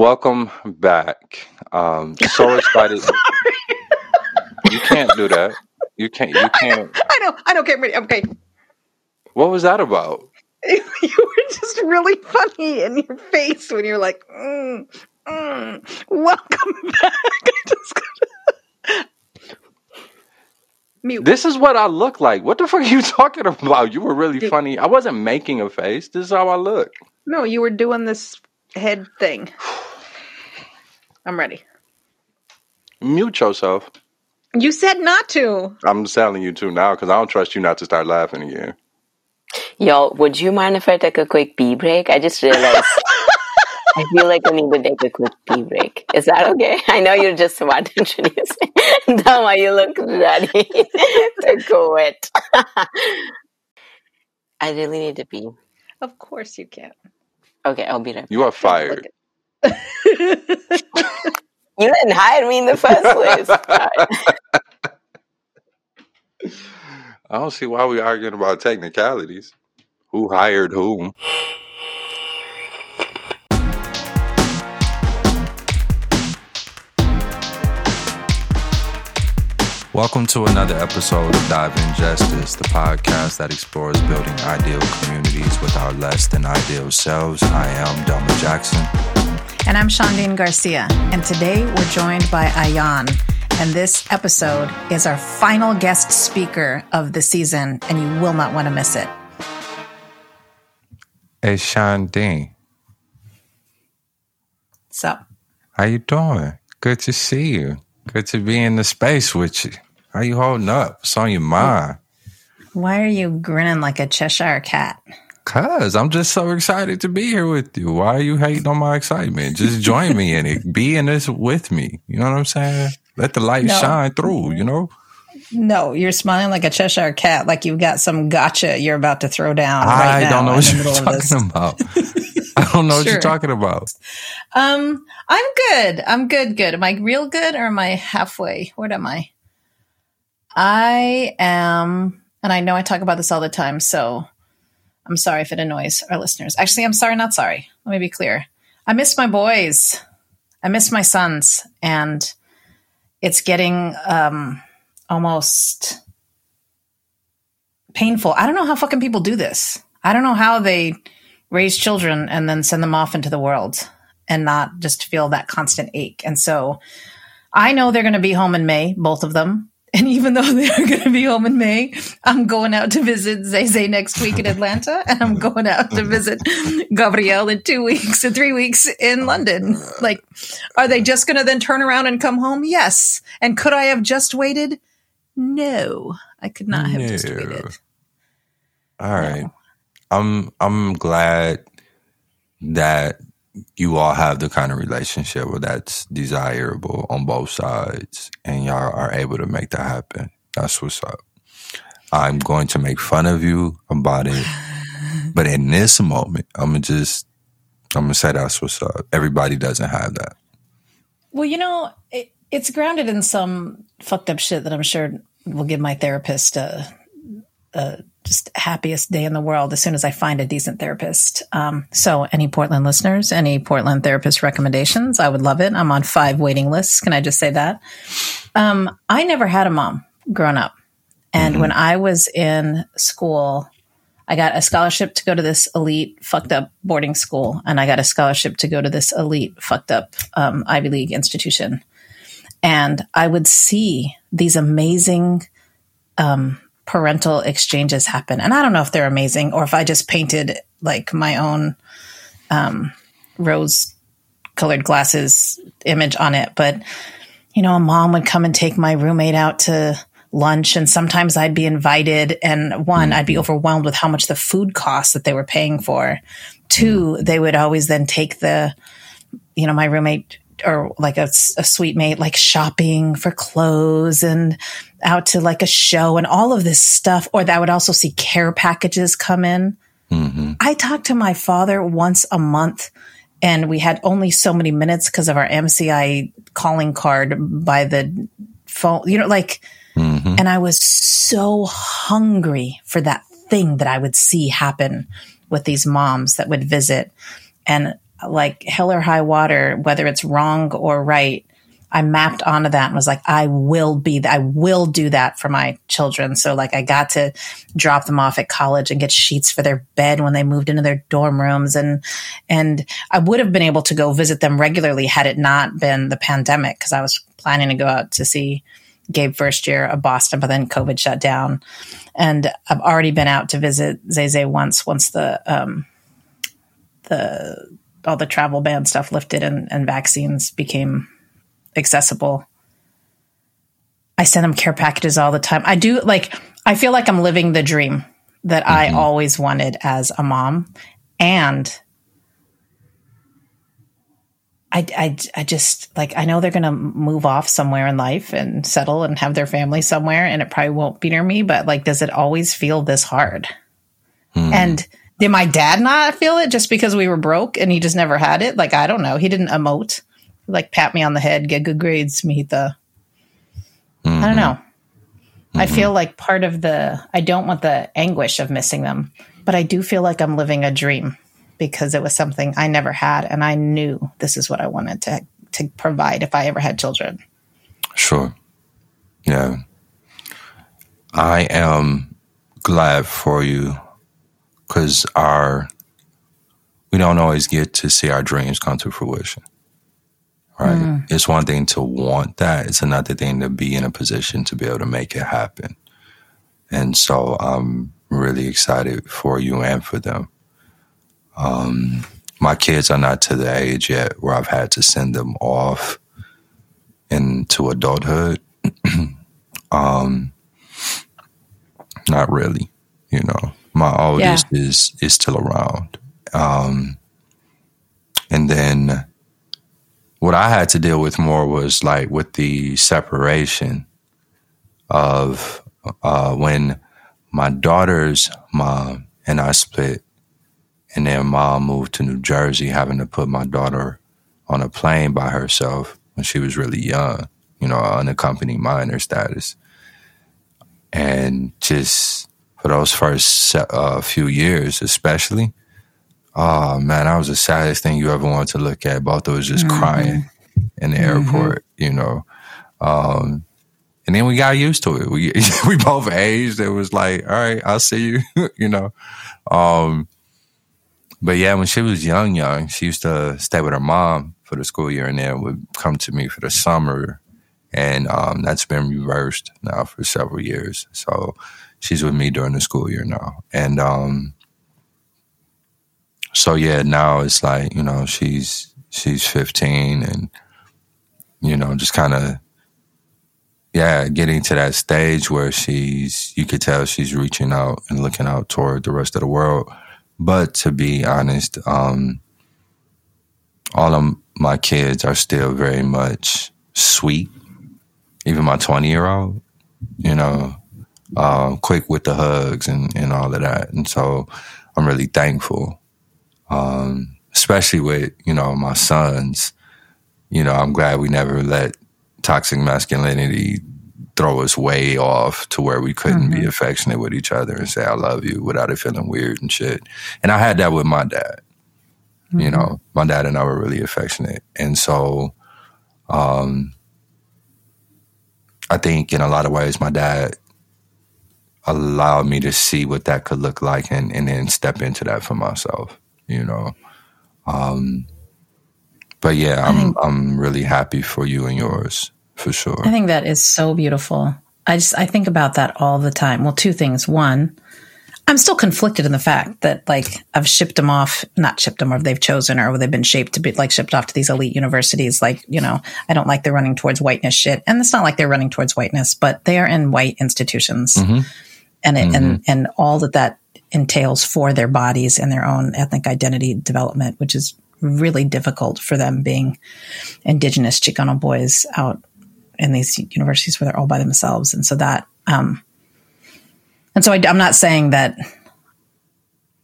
Welcome back. Um, so excited. you can't do that. You can't. You can't. I know. I know. Okay, ready. Okay. What was that about? You were just really funny in your face when you're like, mm, mm, "Welcome back." I just gotta mute. This is what I look like. What the fuck are you talking about? You were really funny. I wasn't making a face. This is how I look. No, you were doing this head thing. I'm ready. Mute yourself. You said not to. I'm telling you to now because I don't trust you not to start laughing again. Yo, would you mind if I take a quick pee break? I just realized I feel like I need to take a quick pee break. Is that okay? I know you're just about to introduce me. Dama, you look ready to quit. I really need to pee. Of course you can. Okay, I'll be right back. You are fired. You didn't hire me in the first place. I don't see why we are arguing about technicalities. Who hired whom? Welcome to another episode of Dive in Justice, the podcast that explores building ideal communities with our less than ideal selves. I am Delma Jackson. And I'm Shondine Garcia. And today we're joined by Ayan. And this episode is our final guest speaker of the season, and you will not want to miss it. Hey, Shondine, So, how you doing? Good to see you. Good to be in the space with you. How you holding up? What's on your mind? why are you grinning like a Cheshire cat? Cause I'm just so excited to be here with you. Why are you hating on my excitement? Just join me in it. Be in this with me. You know what I'm saying? Let the light No. shine through, you know? No, you're smiling like a Cheshire cat, like you've got some gotcha you're about to throw down right I now don't know what you're middle of this. talking about. I don't know what you're talking about. Um, I'm good. I'm good. Good. Am I real good or am I halfway? What am I? I am, and I know I talk about this all the time, so I'm sorry if it annoys our listeners. Actually, I'm sorry, not sorry. Let me be clear. I miss my boys. I miss my sons, and it's getting um almost painful. I don't know how fucking people do this. I don't know how they raise children and then send them off into the world and not just feel that constant ache. And so I know they're going to be home in May, both of them. And even though they're going to be home in May, I'm going out to visit Zay next week in Atlanta, and I'm going out to visit Gabrielle in two weeks or three weeks in London. Like, are they just going to then turn around and come home? Yes. And could I have just waited? No, I could not have just waited. All right. I'm I'm glad that you all have the kind of relationship where that's desirable on both sides and y'all are able to make that happen. That's what's up. I'm going to make fun of you about it. But in this moment, I'm gonna just I'm gonna say that's what's up. Everybody doesn't have that. Well, you know, it, it's grounded in some fucked up shit that I'm sure will give my therapist a, a just happiest day in the world as soon as I find a decent therapist. Um, so, any Portland listeners, any Portland therapist recommendations, I would love it. I'm on five waiting lists. Can I just say that? Um, I never had a mom growing up. And when I was in school, I got a scholarship to go to this elite fucked up boarding school, and I got a scholarship to go to this elite fucked up um, Ivy League institution. And I would see these amazing um, parental exchanges happen. And I don't know if they're amazing or if I just painted like my own um, rose colored glasses image on it. But, you know, a mom would come and take my roommate out to lunch and sometimes I'd be invited and one I'd be overwhelmed with how much the food costs that they were paying for. Two, they would always then take the you know my roommate or like a, a suite mate like shopping for clothes and out to like a show and all of this stuff or that I would also see care packages come in. hmm I talked to my father once a month and we had only so many minutes because of our MCI calling card by the phone, you know, like, hmm and I was so hungry for that thing that I would see happen with these moms that would visit. And like hell or high water, whether it's wrong or right, I mapped onto that and was like, I will be, I will do that for my children. So like I got to drop them off at college and get sheets for their bed when they moved into their dorm rooms. And, and I would have been able to go visit them regularly had it not been the pandemic because I was planning to go out to see Gabe first year of Boston, but then COVID shut down. And I've already been out to visit Zay Zay once, once the, um, the, all the travel ban stuff lifted and, and vaccines became accessible. I send them care packages all the time. I do like, I feel like I'm living the dream that mm-hmm. I always wanted as a mom. And I, I, I just like, I know they're going to move off somewhere in life and settle and have their family somewhere. And it probably won't be near me, but like, does it always feel this hard? Mm. And did my dad not feel it just because we were broke and he just never had it? Like, I don't know. He didn't emote like pat me on the head, get good grades, Mahita. Mm-hmm. I don't mm-hmm. know. Mm-hmm. I feel like part of the I don't want the anguish of missing them, but I do feel like I'm living a dream because it was something I never had and I knew this is what I wanted to to provide if I ever had children. Sure. Yeah. I am glad for you cuz our we don't always get to see our dreams come to fruition right? Mm. It's one thing to want that, it's another thing to be in a position to be able to make it happen. And so I'm really excited for you and for them. Um, my kids are not to the age yet where I've had to send them off into adulthood. um, not really, you know. My oldest yeah. is is still around. Um, and then what I had to deal with more was like with the separation of uh, when my daughter's mom and I split, and then mom moved to New Jersey, having to put my daughter on a plane by herself when she was really young, you know, unaccompanied minor status. And just for those first uh, few years, especially, Oh man, that was the saddest thing you ever wanted to look at. Both of us just mm-hmm. crying in the mm-hmm. airport, you know. Um, and then we got used to it. We we both aged. It was like, all right, I'll see you, you know. Um, but yeah, when she was young, young, she used to stay with her mom for the school year, and then would come to me for the summer. And um, that's been reversed now for several years. So she's with me during the school year now, and um, so yeah, now it's like, you know, she's she's 15 and you know, just kind of yeah, getting to that stage where she's you could tell she's reaching out and looking out toward the rest of the world. But to be honest, um all of my kids are still very much sweet. Even my 20 year old, you know, uh, quick with the hugs and, and all of that. And so I'm really thankful um, especially with you know my sons. You know, I'm glad we never let toxic masculinity throw us way off to where we couldn't mm-hmm. be affectionate with each other and say I love you without it feeling weird and shit. And I had that with my dad. Mm-hmm. You know, my dad and I were really affectionate, and so. Um, I think in a lot of ways, my dad allowed me to see what that could look like and, and then step into that for myself you know. Um, but yeah, I'm think, I'm really happy for you and yours for sure. I think that is so beautiful. I just I think about that all the time. Well, two things. One, I'm still conflicted in the fact that like I've shipped them off, not shipped them, or they've chosen, or they've been shaped to be like shipped off to these elite universities. Like you know, I don't like they're running towards whiteness shit, and it's not like they're running towards whiteness, but they are in white institutions, mm-hmm. and it, mm-hmm. and and all that that entails for their bodies and their own ethnic identity development, which is really difficult for them being indigenous Chicano boys out in these universities where they're all by themselves. And so that, um, and so I, am not saying that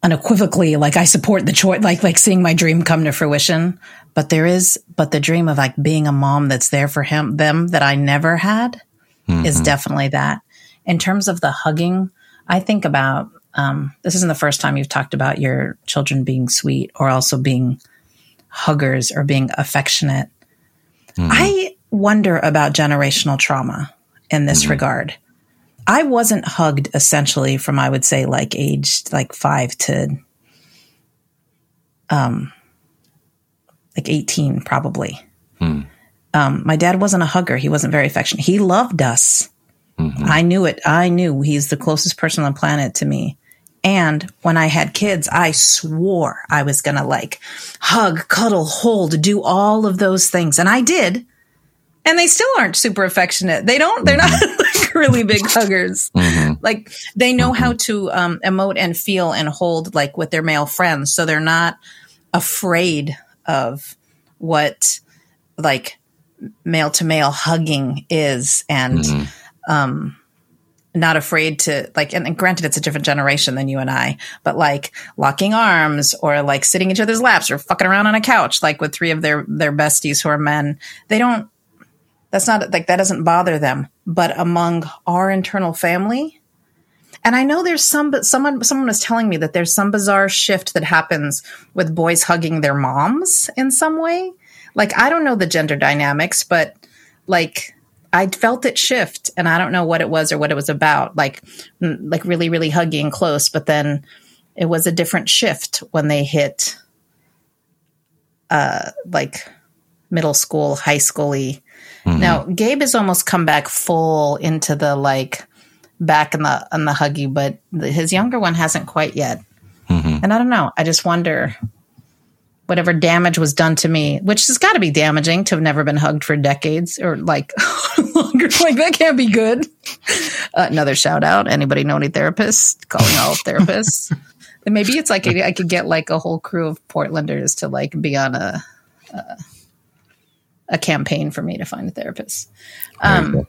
unequivocally, like I support the choice, like, like seeing my dream come to fruition, but there is, but the dream of like being a mom that's there for him, them that I never had mm-hmm. is definitely that. In terms of the hugging, I think about um, this isn't the first time you've talked about your children being sweet or also being huggers or being affectionate. I wonder about generational trauma in this regard. I wasn't hugged essentially from I would say like age like 5 to um like 18 probably. Um my dad wasn't a hugger. He wasn't very affectionate. He loved us. I knew it. I knew he's the closest person on the planet to me. And when I had kids, I swore I was going to like hug, cuddle, hold, do all of those things. And I did. And they still aren't super affectionate. They don't, they're not like really big huggers. Like they know how to um, emote and feel and hold like with their male friends. So they're not afraid of what like male to male hugging is and um not afraid to like and, and granted it's a different generation than you and I, but like locking arms or like sitting each other's laps or fucking around on a couch like with three of their their besties who are men. They don't that's not like that doesn't bother them. But among our internal family, and I know there's some, but someone someone was telling me that there's some bizarre shift that happens with boys hugging their moms in some way. Like I don't know the gender dynamics, but like I felt it shift, and I don't know what it was or what it was about. Like mm, like really really hugging close, but then it was a different shift when they hit uh like middle school, high schooly. Now Gabe has almost come back full into the like back in the on the huggy, but the, his younger one hasn't quite yet. And I don't know. I just wonder whatever damage was done to me, which has got to be damaging to have never been hugged for decades or like longer. Like that can't be good. Uh, another shout out. Anybody know any therapists? Calling all therapists. And maybe it's like I could get like a whole crew of Portlanders to like be on a a, a campaign for me to find a therapist. Um,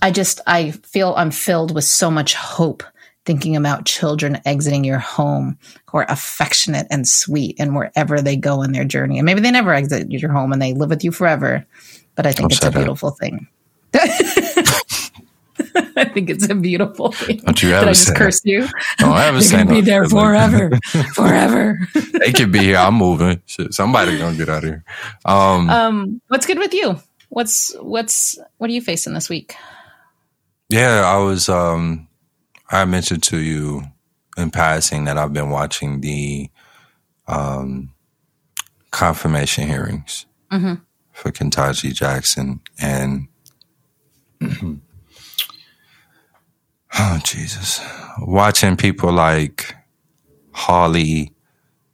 I just I feel I'm filled with so much hope thinking about children exiting your home who are affectionate and sweet and wherever they go in their journey. And maybe they never exit your home and they live with you forever. But I think Don't it's a that. beautiful thing. I think it's a beautiful thing. Don't you Did ever I say just that. curse you? Don't ever say be there forever, forever. They could be here. I'm moving. Shit, somebody gonna get out of here. Um, Um, what's good with you? What's what's what are you facing this week? yeah, I was. Um, I mentioned to you in passing that I've been watching the um, confirmation hearings Mhm. for Ketanji Jackson, and oh Jesus, watching people like Hawley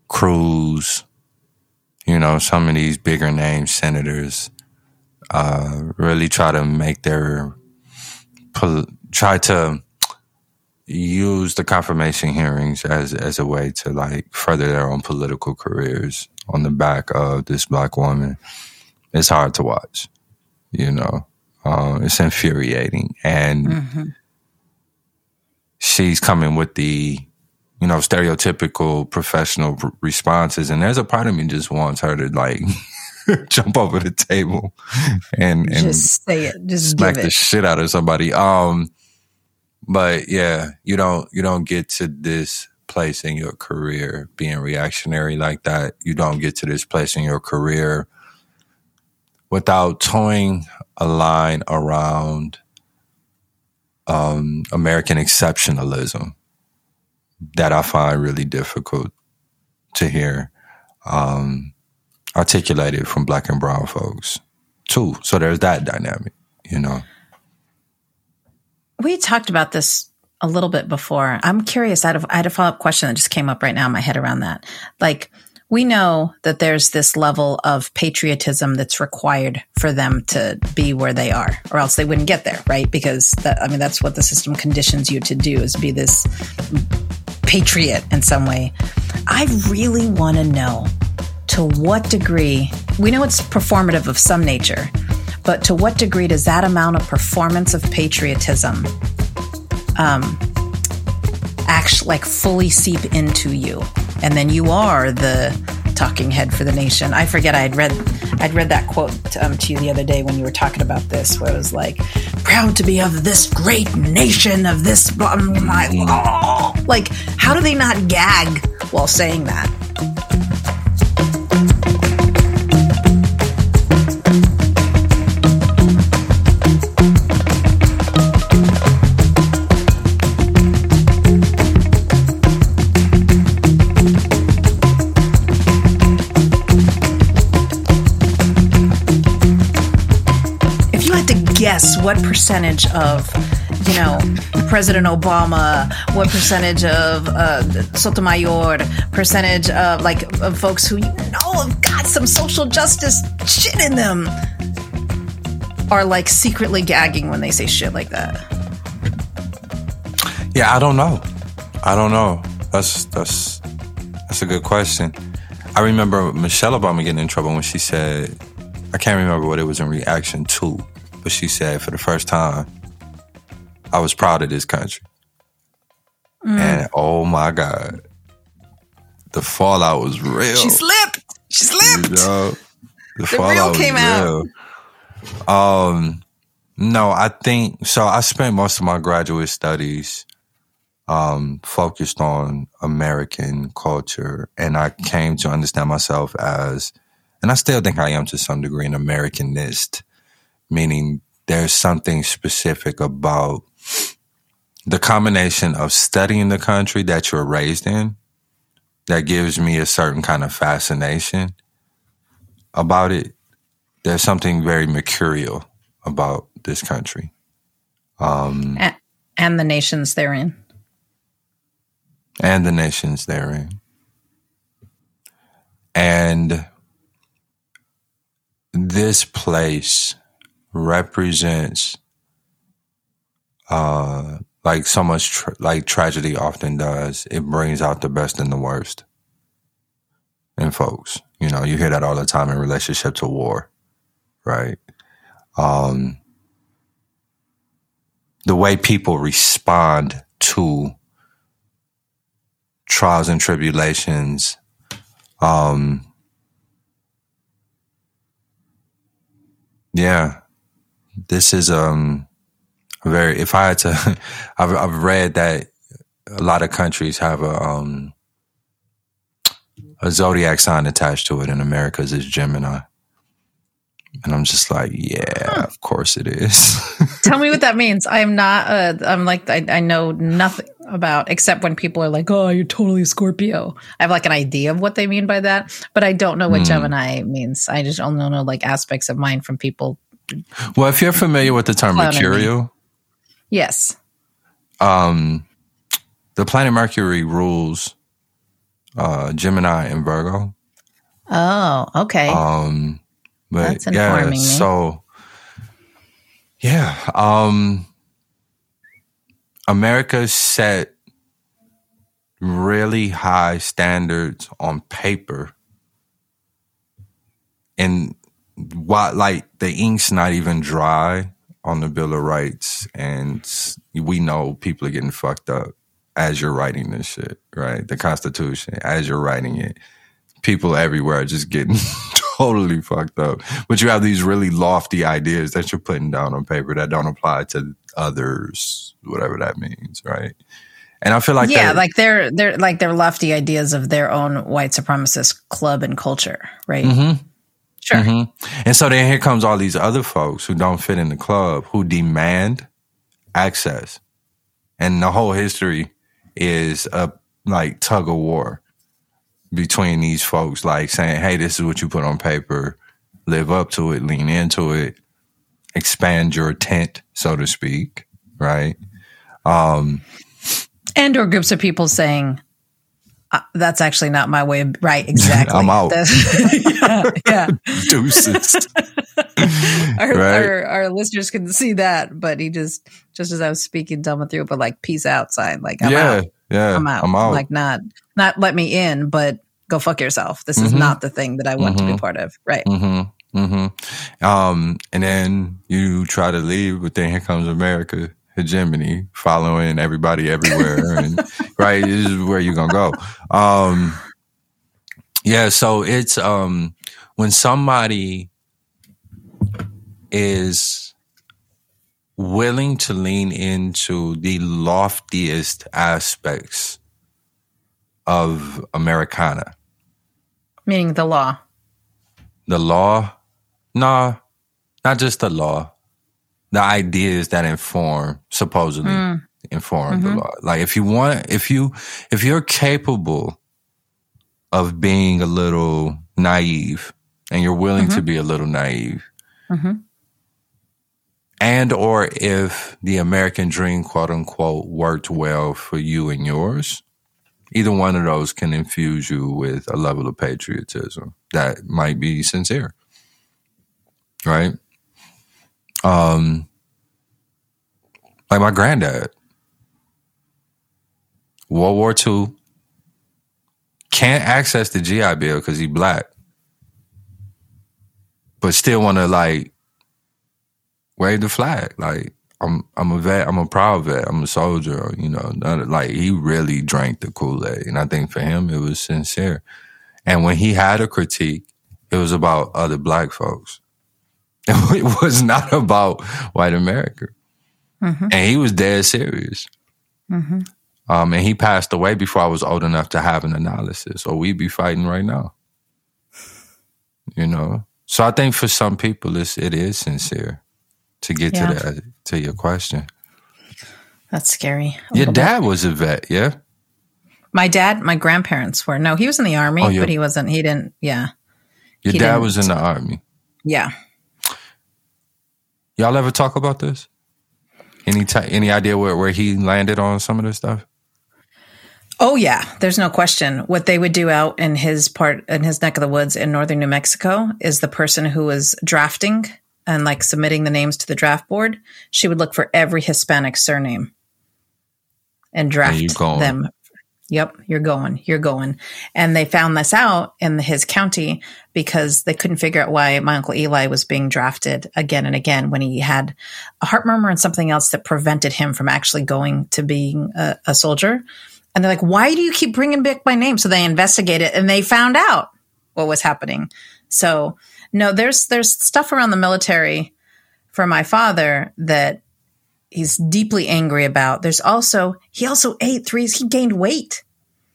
Cruz, you know, some of these bigger name senators, uh, really try to make their pol- try to use the confirmation hearings as as a way to like further their own political careers on the back of this black woman. It's hard to watch, you know. Uh, it's infuriating, and Mm-hmm. she's coming with the you know stereotypical professional r- responses, and there's a part of me just wants her to like jump over the table and and Just say it. Just smack the shit out of somebody. Um, but yeah, you don't you don't get to this place in your career being reactionary like that. You don't get to this place in your career without toeing a line around um, American exceptionalism that I find really difficult to hear um, articulated from black and brown folks too. So there's that dynamic, you know. We talked about this a little bit before. I'm curious. I had a, I had a follow up question that just came up right now in my head around that. Like, we know that there's this level of patriotism that's required for them to be where they are, or else they wouldn't get there, right? Because that, I mean, that's what the system conditions you to do is be this patriot in some way. I really want to know to what degree we know it's performative of some nature, but to what degree does that amount of performance of patriotism um, actually like fully seep into you, and then you are the talking head for the nation. I forget I had read I'd read that quote um, to you the other day when you were talking about this, where it was like, "Proud to be of this great nation of this." blah, blah, blah." Oh! Like, how do they not gag while saying that? Guess what percentage of, you know, President Obama, what percentage of uh, Sotomayor, percentage of like of folks who you know have got some social justice shit in them are like secretly gagging when they say shit like that. Yeah, I don't know. I don't know. That's that's that's a good question. I remember Michelle Obama getting in trouble when she said, I can't remember what it was in reaction to, but she said, for the first time, I was proud of this country. Mm. And oh my God, the fallout was real. She slipped. She slipped. You know, the, the fallout came real. out. Um, no, I think so. I spent most of my graduate studies um, focused on American culture, and I came to understand myself as, and I still think I am to some degree, an Americanist, meaning there's something specific about the combination of studying the country that you're raised in that gives me a certain kind of fascination about it. There's something very mercurial about this country. Um, and the nations therein and the nations therein. And this place represents, uh, like so much, tra- like tragedy often does, it brings out the best and the worst in folks. You know, you hear that all the time in relationship to war, right? Um, the way people respond to trials and tribulations. Um, yeah, this is um very. If I had to, I've I've read that a lot of countries have a um a zodiac sign attached to it. In America's is Gemini. And I'm just like, yeah, huh. of course it is. Tell me what that means. I am not, uh, I'm like, I, I know nothing about except when people are like, oh, you're totally Scorpio. I have like an idea of what they mean by that, but I don't know what mm. Gemini means. I just only know like aspects of mine from people. Well, if you're familiar with the term Mercurial, yes. Um, the planet Mercury rules uh, Gemini and Virgo. Oh, okay. Um, but That's yeah, me. so yeah, um, America set really high standards on paper, and what like the ink's not even dry on the Bill of Rights, and we know people are getting fucked up as you're writing this shit, right? The Constitution, as you're writing it, people everywhere are just getting totally fucked up. But you have these really lofty ideas that you're putting down on paper that don't apply to others, whatever that means, right? And I feel like yeah, like they're they're like they're lofty ideas of their own white supremacist club and culture, right? Mm-hmm. Sure. Mm-hmm. And so then here comes all these other folks who don't fit in the club who demand access, and the whole history is a like tug of war between these folks, like saying, hey, this is what you put on paper, live up to it, lean into it, expand your tent, so to speak, right? Um, and or groups of people saying, uh, that's actually not my way of right exactly i'm out yeah, yeah. deuces our, right? our, our, listeners can see that but he just just as i was speaking dumb through but like peace out sign like i'm yeah out. yeah i'm out i'm out like not not let me in but go fuck yourself. This mm-hmm. is not the thing that I want mm-hmm. to be mm-hmm. part of. Right. Mm-hmm. mm-hmm. Um, and then you try to leave, but then here comes America hegemony, following everybody everywhere, and right, this is where you're gonna go. Um, yeah, so it's um when somebody is willing to lean into the loftiest aspects of Americana. Meaning the law. The law? No, not just the law. The ideas that inform, supposedly mm. inform mm-hmm. the law. Like if you want, if you, if you're capable of being a little naive and you're willing mm-hmm. to be a little naive, mm-hmm. and or if the American dream, quote unquote, worked well for you and yours, either one of those can infuse you with a level of patriotism that might be sincere. Right? Um like my granddad. World War II can't access the GI Bill because he black, but still want to like wave the flag. Like I'm, I'm a vet. I'm a proud vet. I'm a soldier. You know, like he really drank the Kool Aid, and I think for him it was sincere. And when he had a critique, it was about other black folks. It was not about white America, mm-hmm. and he was dead serious. Mm-hmm. Um, and he passed away before I was old enough to have an analysis, or we'd be fighting right now. You know, so I think for some people, it's it is sincere to get yeah. to that to your question. That's scary. Your dad bit. was a vet, yeah. My dad, my grandparents were. No, he was in the army, oh, but he wasn't. He didn't. Yeah. Your he dad was in the army. Yeah. Y'all ever talk about this? Any t- any idea where, where he landed on some of this stuff? Oh yeah, there's no question. What they would do out in his part in his neck of the woods in northern New Mexico is the person who was drafting and like submitting the names to the draft board, she would look for every Hispanic surname and draft them. Yep, you're going, you're going. And they found this out in his county because they couldn't figure out why my uncle Eli was being drafted again and again when he had a heart murmur and something else that prevented him from actually going to being a, a soldier. And they're like, why do you keep bringing back my name? So they investigated and they found out what was happening. So no, there's there's stuff around the military for my father that he's deeply angry about. There's also he also ate three. He gained weight,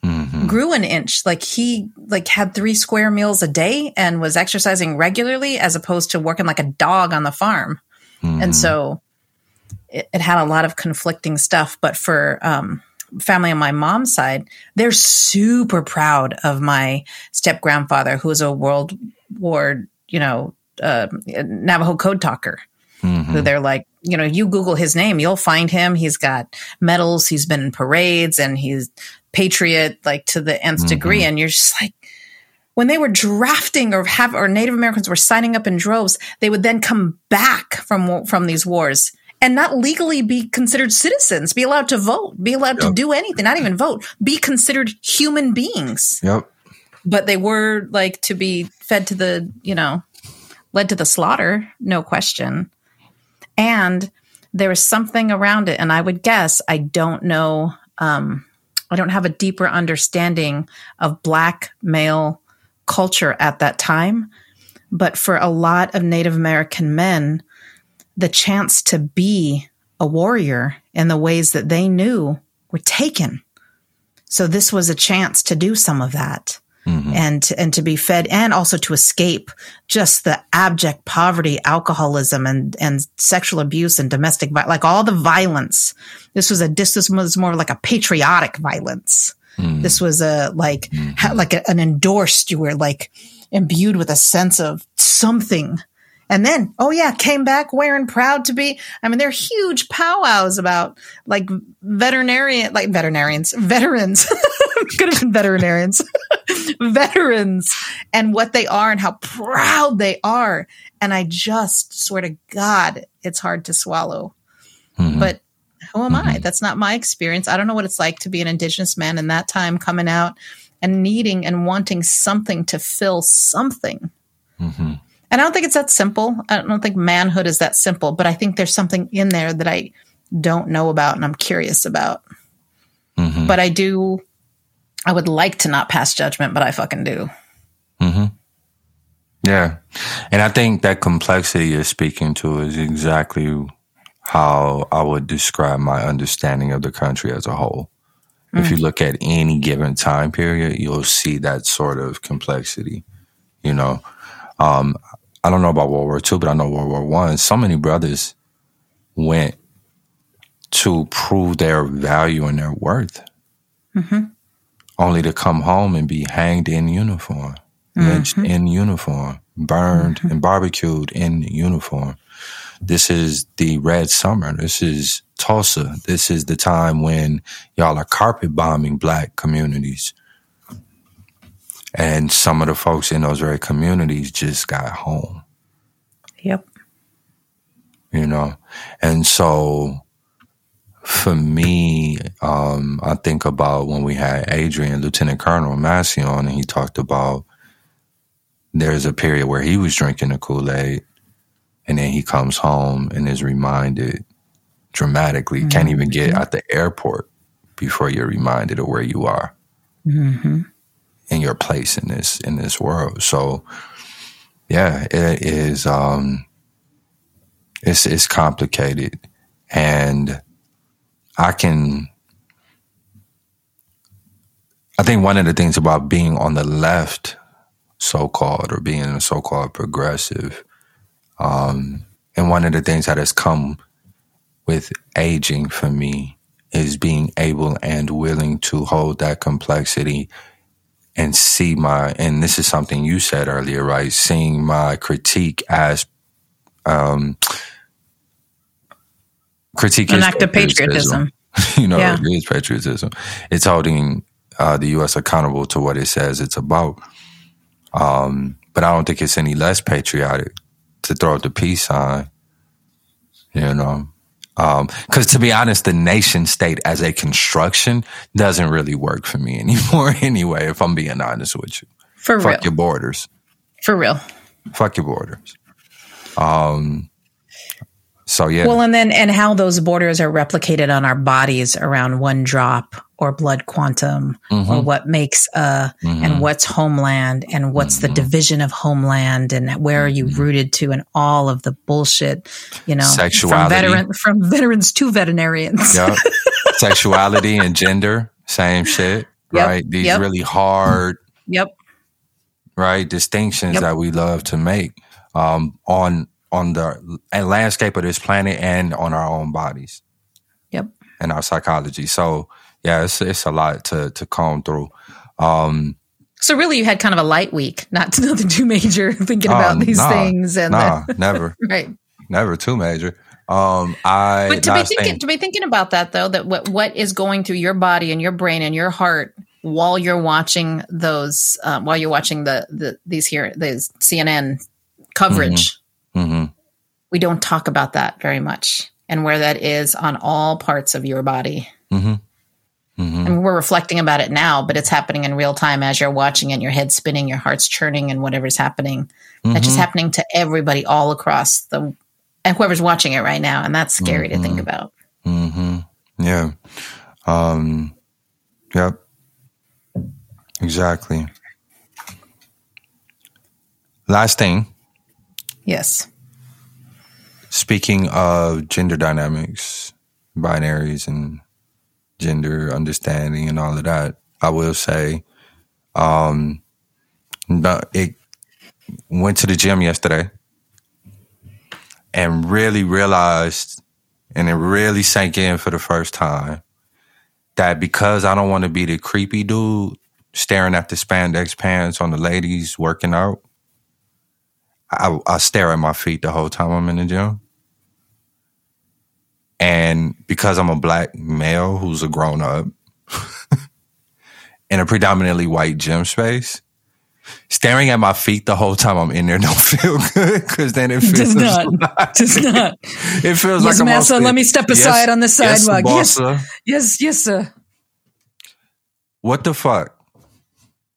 mm-hmm. grew an inch. Like he like had three square meals a day and was exercising regularly, as opposed to working like a dog on the farm. Mm-hmm. And so it, it, had a lot of conflicting stuff. But for um, family on my mom's side, they're super proud of my step grandfather, who was a World War you know, uh, Navajo code talker. Mm-hmm. Who they're like, you know, you Google his name, you'll find him. He's got medals, he's been in parades, and he's patriot like to the nth mm-hmm. degree. And you're just like, when they were drafting or have or Native Americans were signing up in droves, they would then come back from from these wars and not legally be considered citizens, be allowed to vote, be allowed yep. to do anything, not even vote, be considered human beings. Yep but they were like to be fed to the, you know, led to the slaughter, no question. And there was something around it. And I would guess, I don't know, um, I don't have a deeper understanding of Black male culture at that time. But for a lot of Native American men, the chance to be a warrior in the ways that they knew were taken. So this was a chance to do some of that mm-hmm. and and to be fed and also to escape just the abject poverty, alcoholism, and and sexual abuse and domestic like all the violence. This was a this was more like a patriotic violence. Mm-hmm. This was a like mm-hmm. ha, like a, an endorsed. You were like imbued with a sense of something and then, oh yeah, came back wearing proud to be. I mean, there are huge powwows about like veterinarian, like veterinarians, veterans. Could have been veterinarians, veterans, and what they are and how proud they are. And I just swear to God, it's hard to swallow. Mm-hmm. But who am mm-hmm. I? That's not my experience. I don't know what it's like to be an indigenous man in that time coming out and needing and wanting something to fill something. Mm-hmm. And I don't think it's that simple. I don't think manhood is that simple, but I think there's something in there that I don't know about and I'm curious about. Mm-hmm. But I do, I would like to not pass judgment, but I fucking do. Mm-hmm. Yeah. And I think that complexity you're speaking to is exactly how I would describe my understanding of the country as a whole. Mm-hmm. If you mm. look at any given time period, you'll see that sort of complexity. You know, um, I don't know about World War II, but I know World War One. So many brothers went to prove their value and their worth, mm-hmm. Only to come home and be hanged in uniform, mm-hmm. lynched in uniform, burned mm-hmm. and barbecued in uniform. This is the red summer. This is Tulsa. This is the time when y'all are carpet bombing black communities. And some of the folks in those very communities just got home. Yep. You know? And so for me, um, I think about when we had Adrian, Lieutenant Colonel Massey on, and he talked about there's a period where he was drinking the Kool Aid, and then he comes home and is reminded dramatically, mm-hmm. can't even get at the airport before you're reminded of where you are mm-hmm. and your place in this in this world. So, yeah, it is. Um, it's it's complicated, and I can. I think one of the things about being on the left, so called, or being a so called progressive, um, and one of the things that has come with aging for me is being able and willing to hold that complexity and see my, and this is something you said earlier, right? Seeing my critique as, um, critique an act of patriotism. you know, yeah. it is patriotism. It's holding uh, the U.S. accountable to what it says it's about. Um, but I don't think it's any less patriotic to throw up the peace sign. You know, because um, to be honest, the nation state as a construction doesn't really work for me anymore. anyway, if I'm being honest with you, for fuck real, your borders. For real, fuck your borders. Um, so yeah. Well, and then and how those borders are replicated on our bodies around one drop or blood quantum mm-hmm. or what makes uh mm-hmm. and what's homeland and what's mm-hmm. the division of homeland and where are you mm-hmm. rooted to and all of the bullshit, you know, sexuality from veteran from veterans to veterinarians. Yep. Sexuality and gender, same shit. Yep. Right. These yep. really hard Yep. Right, distinctions that we love to make um on on the landscape of this planet and on our own bodies. Yep. And our psychology. So yeah, it's it's a lot to to comb through. Um, so really, you had kind of a light week, not nothing too major, thinking about um, these nah, things. And nah, never, right, never too major. Um, I but to be thinking to be thinking about that though, that what what is going through your body and your brain and your heart while you're watching those, um, while you're watching the the these here these CNN coverage. Mm-hmm Mm-hmm. We don't talk about that very much and where that is on all parts of your body. Mm-hmm. Mm-hmm. Mean, we're reflecting about it now, but it's happening in real time as you're watching it, your head spinning, your heart's churning, and whatever's happening. That's just mm-hmm. happening to everybody all across the, and whoever's watching it right now. And that's scary to think mm-hmm. about. Mm-hmm. Yeah. Um, yep. Exactly. Last thing Yes. Speaking of gender dynamics, binaries, and gender understanding and all of that, I will say, um, it went to the gym yesterday and really realized, and it really sank in for the first time, that because I don't want to be the creepy dude staring at the spandex pants on the ladies working out, I, I stare at my feet the whole time I'm in the gym. And because I'm a black male who's a grown up in a predominantly white gym space, staring at my feet the whole time I'm in there don't feel good because then it feels does not. Like, does not. It feels yes, like massa, I'm let me step aside yes, on the sidewalk. Yes, yes, yes, yes, sir. What the fuck?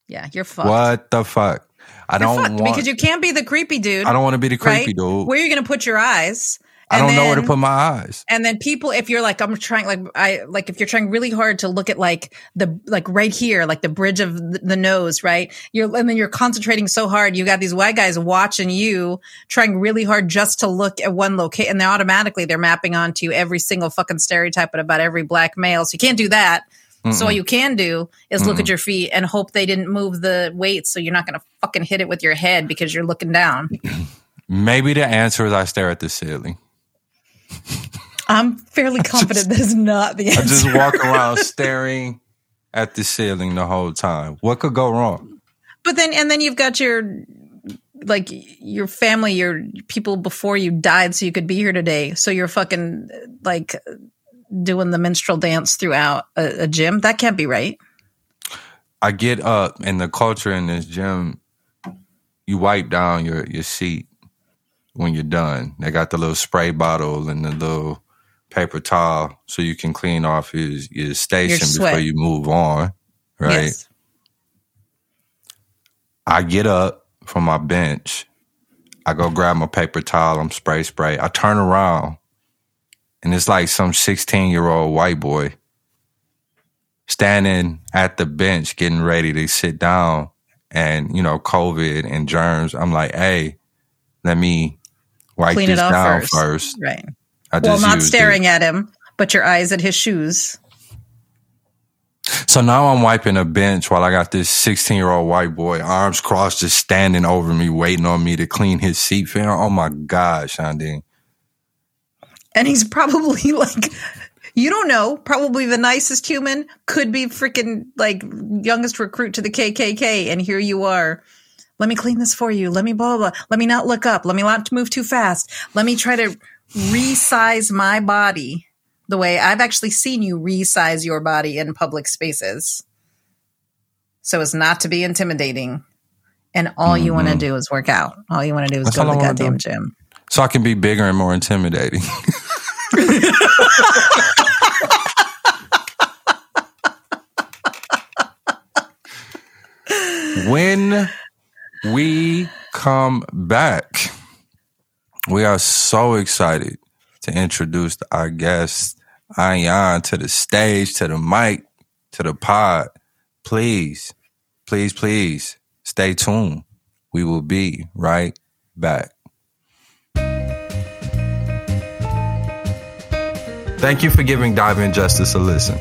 Yeah, you're fucked. What the fuck? I don't want because you can't be the creepy dude. I don't want to be the creepy right? dude. Where are you going to put your eyes? I don't then, know where to put my eyes. And then people, if you're like, I'm trying, like, I like, if you're trying really hard to look at like the, like right here, like the bridge of the, the nose, right? You're, and then you're concentrating so hard. You got these white guys watching you, trying really hard just to look at one location. And they automatically, they're mapping onto every single fucking stereotype about every black male. So you can't do that. Mm-mm. So all you can do is look Mm-mm. at your feet and hope they didn't move the weight so you're not going to fucking hit it with your head because you're looking down. Maybe the answer is I stare at the ceiling. I'm fairly confident that is not the answer. I just walk around staring at the ceiling the whole time. What could go wrong? But then and then you've got your like your family, your people before you died so you could be here today. So you're fucking like doing the minstrel dance throughout a, a gym. That can't be right. I get up and the culture in this gym, you wipe down your, your seat when you're done. They got the little spray bottle and the little paper towel so you can clean off your, your station before you move on. Right. Yes. I get up from my bench. I go grab my paper towel. I'm spray spray. I turn around and it's like some 16 year old white boy standing at the bench getting ready to sit down and you know covid and germs i'm like hey let me wipe Clean this down first. first. right well not staring it. at him but your eyes at his shoes so now I'm wiping a bench while I got this 16 year old white boy, arms crossed, just standing over me, waiting on me to clean his seat. Fan oh my God, Shandine and he's probably like you don't know, probably the nicest human, could be freaking like youngest recruit to the KKK, and here you are. Let me clean this for you. Let me blah, blah blah. Let me not look up. Let me not move too fast. Let me try to resize my body the way I've actually seen you resize your body in public spaces. So as not to be intimidating. And all mm-hmm. you want to do is work out. All you want to do is That's go to the goddamn gym. So I can be bigger and more intimidating. when we come back, we are so excited to introduce our guest, Ayan, to the stage, to the mic, to the pod. Please, please, please stay tuned. We will be right back. Thank you for giving Dive In Justice a listen.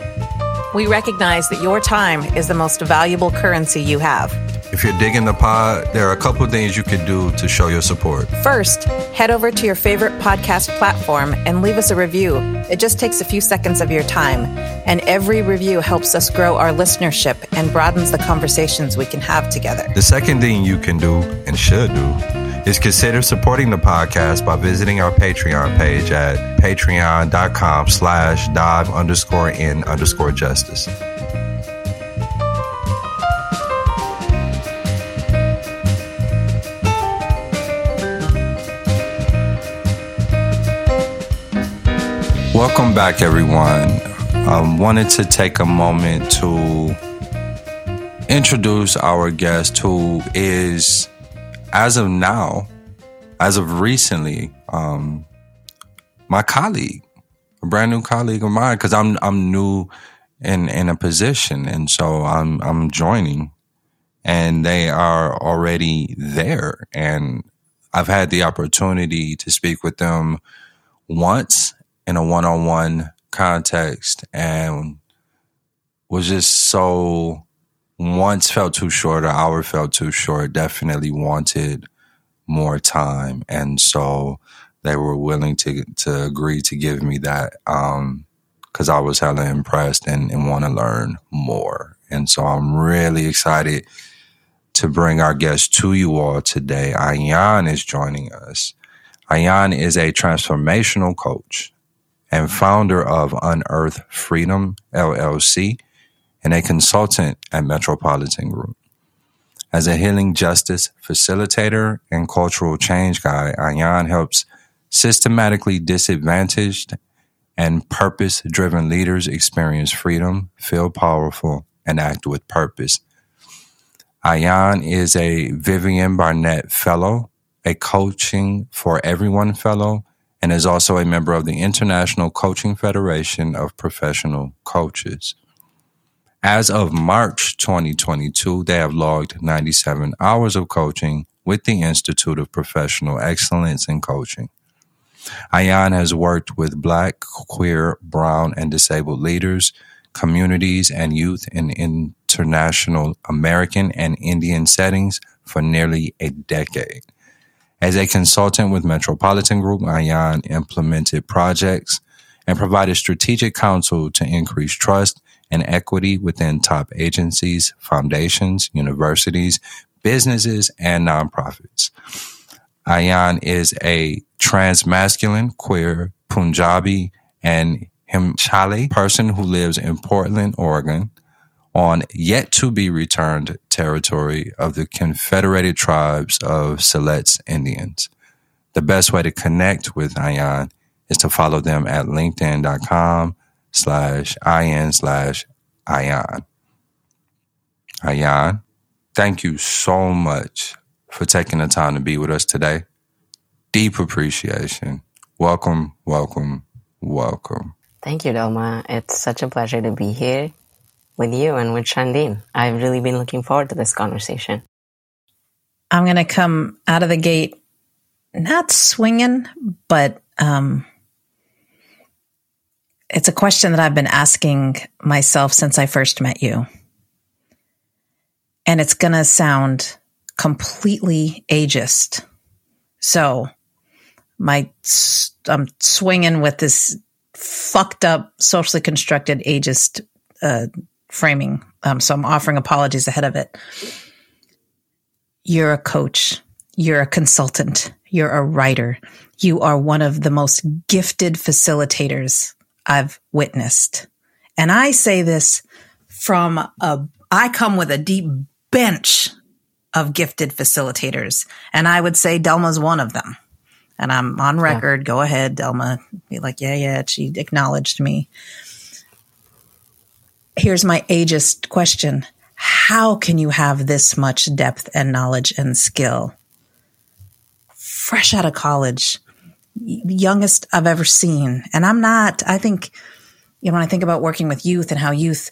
We recognize that your time is the most valuable currency you have. If you're digging the pod, there are a couple things you can do to show your support. First, head over to your favorite podcast platform and leave us a review. It just takes a few seconds of your time, and every review helps us grow our listenership and broadens the conversations we can have together. The second thing you can do and should do is consider supporting the podcast by visiting our Patreon page at patreon.com slash dive underscore in underscore justice. Welcome back, everyone. I um, wanted to take a moment to introduce our guest who is as of now, as of recently, um, my colleague, a brand new colleague of mine, because I'm I'm new in in a position, and so I'm I'm joining, and they are already there, and I've had the opportunity to speak with them once in a one on one context, and was just so once felt too short, an hour felt too short, definitely wanted more time. And so they were willing to to agree to give me that um, because I was hella impressed and, and want to learn more. And so I'm really excited to bring our guest to you all today. Ayan is joining us. Ayan is a transformational coach and founder of Unearth Freedom LLC and a consultant at Metropolitan Group. As a healing justice facilitator and cultural change guide, Ayan helps systematically disadvantaged and purpose driven leaders experience freedom, feel powerful, and act with purpose. Ayan is a Vivian Barnett Fellow, a Coaching for Everyone Fellow, and is also a member of the International Coaching Federation of Professional Coaches. As of March 2022, they have logged 97 hours of coaching with the Institute of Professional Excellence in Coaching. Ayan has worked with Black, queer, brown, and disabled leaders, communities, and youth in international American and Indian settings for nearly a decade. As a consultant with Metropolitan Group, Ayan implemented projects and provided strategic counsel to increase trust and equity within top agencies, foundations, universities, businesses, and nonprofits. Ayan is a transmasculine, queer, Punjabi, and Himachali person who lives in Portland, Oregon, on yet to be returned territory of the Confederated Tribes of Siletz Indians. The best way to connect with Ayan is to follow them at linkedin.com slash in slash Ayan. Ayan, thank you so much for taking the time to be with us today. Deep appreciation. Welcome, welcome, welcome. Thank you, Delma. It's such a pleasure to be here with you and with Shandine. I've really been looking forward to this conversation. I'm going to come out of the gate not swinging, but um, it's a question that I've been asking myself since I first met you. And it's going to sound completely ageist. So, my I'm swinging with this fucked up, socially constructed ageist uh, framing. Um, so I'm offering apologies ahead of it. You're a coach. You're a consultant. You're a writer. You are one of the most gifted facilitators I've witnessed. And I say this from a, I come with a deep bench of gifted facilitators. And I would say Delma's one of them. And I'm on record. Yeah. Go ahead, Delma. Be like, yeah, yeah. She acknowledged me. Here's my ageist question. How can you have this much depth and knowledge and skill? Fresh out of college, youngest I've ever seen. And I'm not, I think, you know, when I think about working with youth and how youth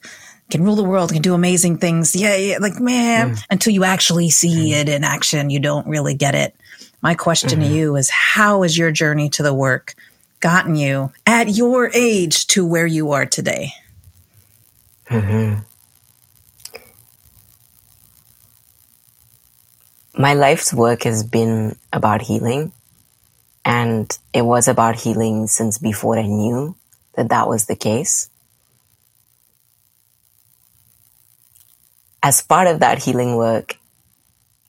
can rule the world, can do amazing things. Yeah, yeah like, man, mm. until you actually see mm. it in action, you don't really get it. My question mm-hmm. to you is how has your journey to the work gotten you at your age to where you are today? Mm-hmm. My life's work has been about healing. And it was about healing since before I knew that that was the case. As part of that healing work,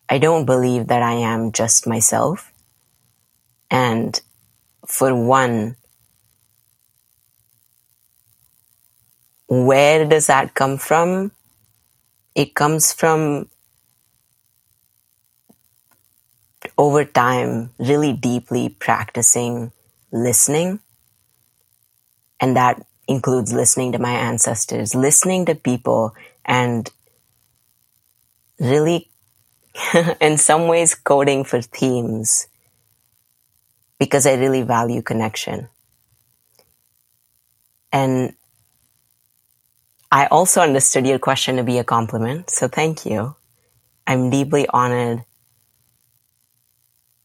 I don't believe that I am just myself. And for one, where does that come from? It comes from over time, really deeply practicing listening. And that includes listening to my ancestors, listening to people, and really, in some ways, coding for themes because I really value connection. And I also understood your question to be a compliment, so thank you. I'm deeply honored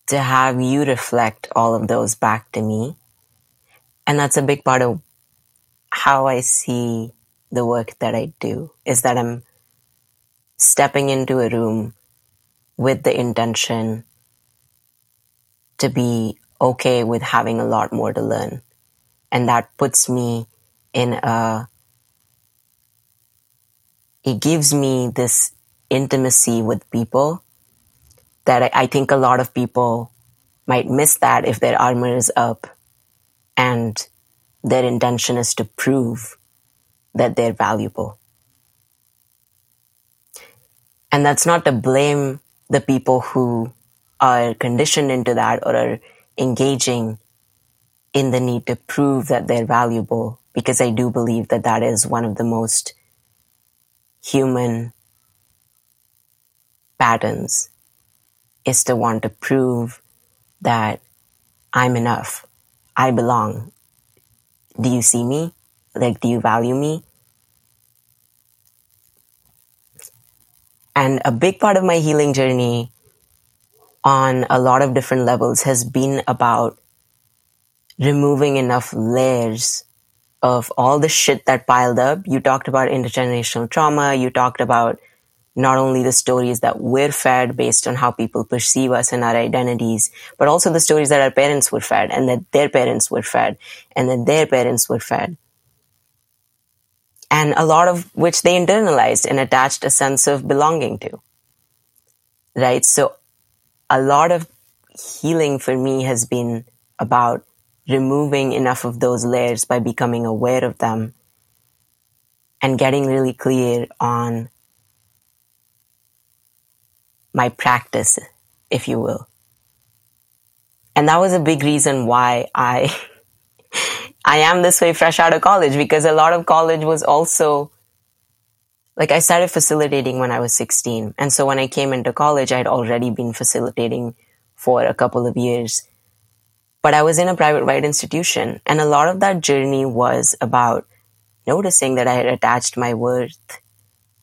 to have you reflect all of those back to me. And that's a big part of how I see the work that I do is that I'm stepping into a room with the intention to be okay with having a lot more to learn. And that puts me in a, it gives me this intimacy with people that I, think a lot of people might miss that if their armor is up and their intention is to prove that they're valuable. And that's not to blame the people who are conditioned into that or are engaging in the need to prove that they're valuable, because I do believe that that is one of the most human patterns is to want to prove that I'm enough. I belong. Do you see me? Like, do you value me? And a big part of my healing journey on a lot of different levels has been about removing enough layers of all the shit that piled up. You talked about intergenerational trauma. You talked about not only the stories that we're fed based on how people perceive us and our identities, but also the stories that our parents were fed and that their parents were fed and that their parents were fed. And a lot of which they internalized and attached a sense of belonging to. Right? So a lot of healing for me has been about removing enough of those layers by becoming aware of them and getting really clear on my practice, if you will. And that was a big reason why I, I am this way fresh out of college because a lot of college was also like I started facilitating when I was 16. And so when I came into college, I'd already been facilitating for a couple of years. But I was in a private right institution and a lot of that journey was about noticing that I had attached my worth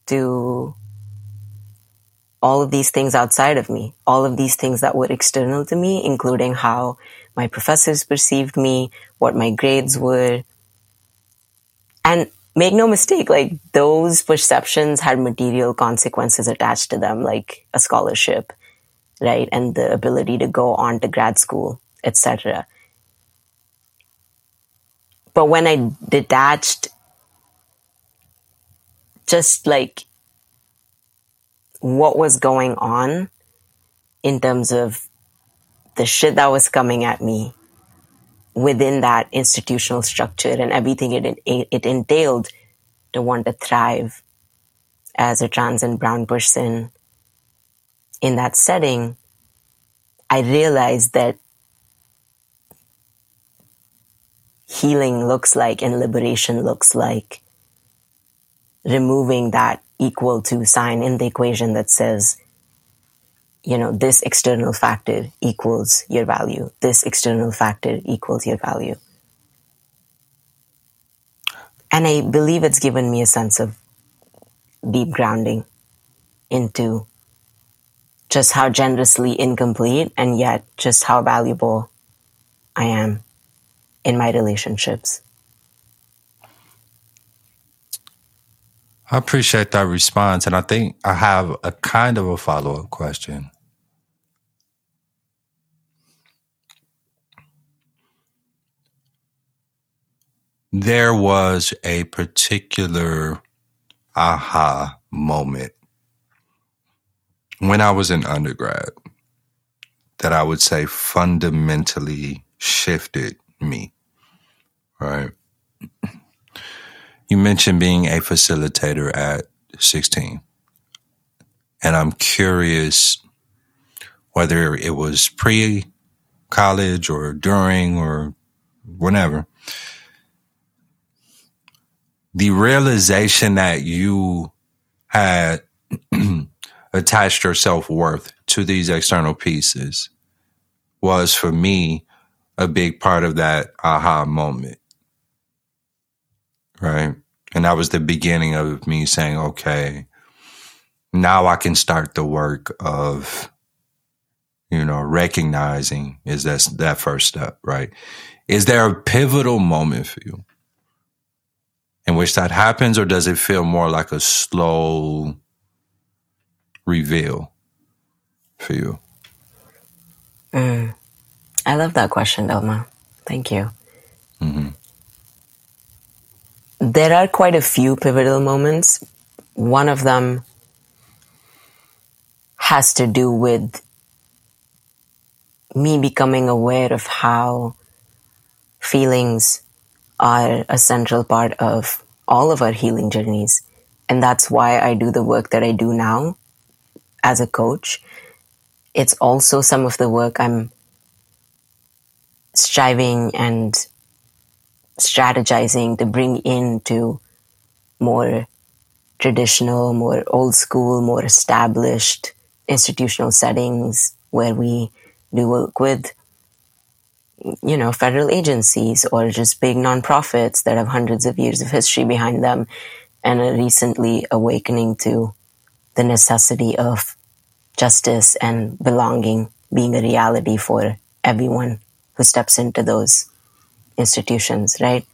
to all of these things outside of me, all of these things that were external to me, including how my professors perceived me, what my grades were. And make no mistake, like those perceptions had material consequences attached to them, like a scholarship, right? And the ability to go on to grad school, etc. But when I detached just like what was going on in terms of the shit that was coming at me within that institutional structure and everything it, it entailed to want to thrive as a trans and brown person in that setting, I realized that healing looks like and liberation looks like removing that equal to sign in the equation that says, you know, this external factor equals your value. This external factor equals your value. And I believe it's given me a sense of deep grounding into just how generously incomplete and yet just how valuable I am in my relationships. I appreciate that response. And I think I have a kind of a follow up question. There was a particular aha moment when I was in undergrad that I would say fundamentally shifted me, right? You mentioned being a facilitator at 16. And I'm curious whether it was pre college or during or whenever. The realization that you had attached your self worth to these external pieces was for me a big part of that aha moment. Right. And that was the beginning of me saying, okay, now I can start the work of, you know, recognizing is that that first step, right? Is there a pivotal moment for you in which that happens, or does it feel more like a slow reveal for you? Mm. I love that question, Elma. Thank you. Mm-hmm there are quite a few pivotal moments. One of them has to do with me becoming aware of how feelings are a central part of all of our healing journeys. And that's why I do the work that I do now as a coach. It's also some of the work I'm striving and strategizing to bring into more traditional, more old school, more established institutional settings where we do work with, you know, federal agencies or just big nonprofits that have hundreds of years of history behind them and are recently awakening to the necessity of justice and belonging being a reality for everyone who steps into those institutions, right?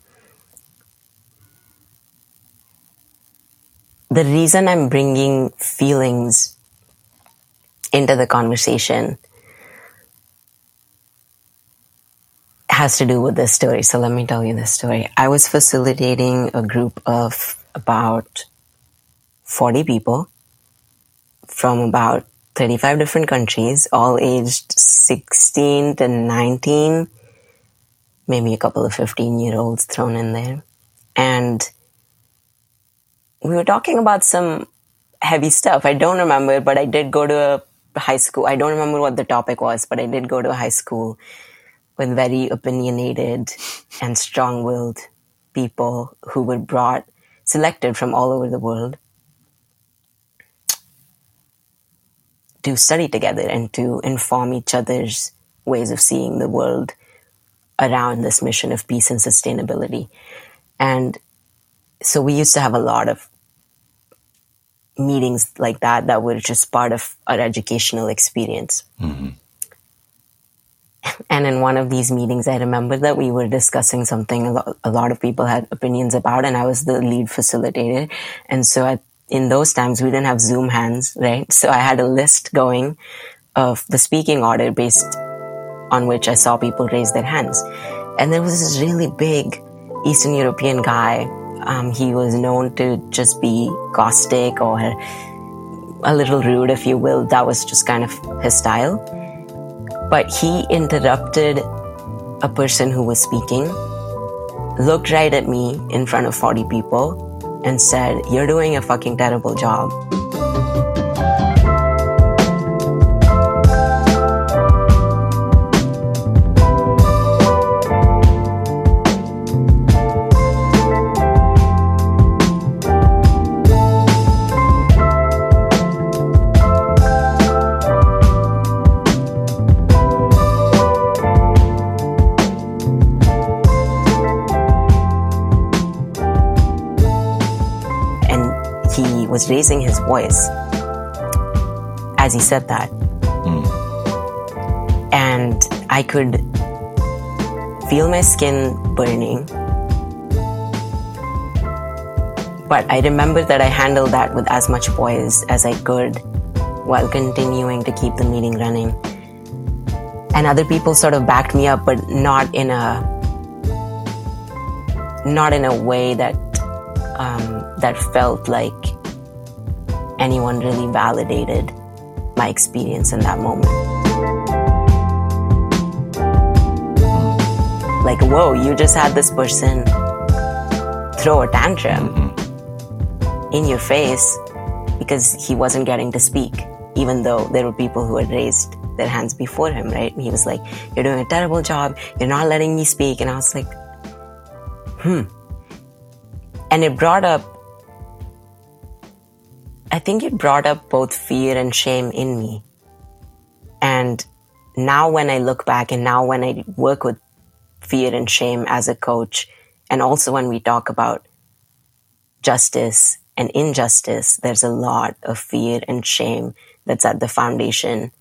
The reason I'm bringing feelings into the conversation has to do with this story. So let me tell you this story. I was facilitating a group of about 40 people from about 35 different countries, all aged 16 to 19, maybe a couple of 15 year olds thrown in there. And we were talking about some heavy stuff. I don't remember, but I did go to a high school. I don't remember what the topic was, but I did go to a high school with very opinionated and strong willed people who were brought, selected from all over the world to study together and to inform each other's ways of seeing the world around this mission of peace and sustainability. And so we used to have a lot of meetings like that that were just part of our educational experience. Mm-hmm. And in one of these meetings, I remember that we were discussing something a lot, a lot of people had opinions about, and I was the lead facilitator. And so I, in those times, we didn't have Zoom hands, right? So I had a list going of the speaking order based on which I saw people raise their hands. And there was this really big Eastern European guy. Um, he was known to just be caustic or a little rude, if you will. That was just kind of his style. But he interrupted a person who was speaking, looked right at me in front of 40 people, and said, You're doing a fucking terrible job. Raising his voice as he said that. Mm. And I could feel my skin burning. But I remember that I handled that with as much poise as I could while continuing to keep the meeting running. And other people sort of backed me up, but not in a not in a way that um, that felt like anyone really validated my experience in that moment. Like, whoa, you just had this person throw a tantrum mm-hmm. in your face because he wasn't getting to speak, even though there were people who had raised their hands before him, right? he was like, You're doing a terrible job. You're not letting me speak. And I was like, Hmm. And it brought up I think it brought up both fear and shame in me. And now when I look back and now when I work with fear and shame as a coach, and also when we talk about justice and injustice, there's a lot of fear and shame that's at the foundation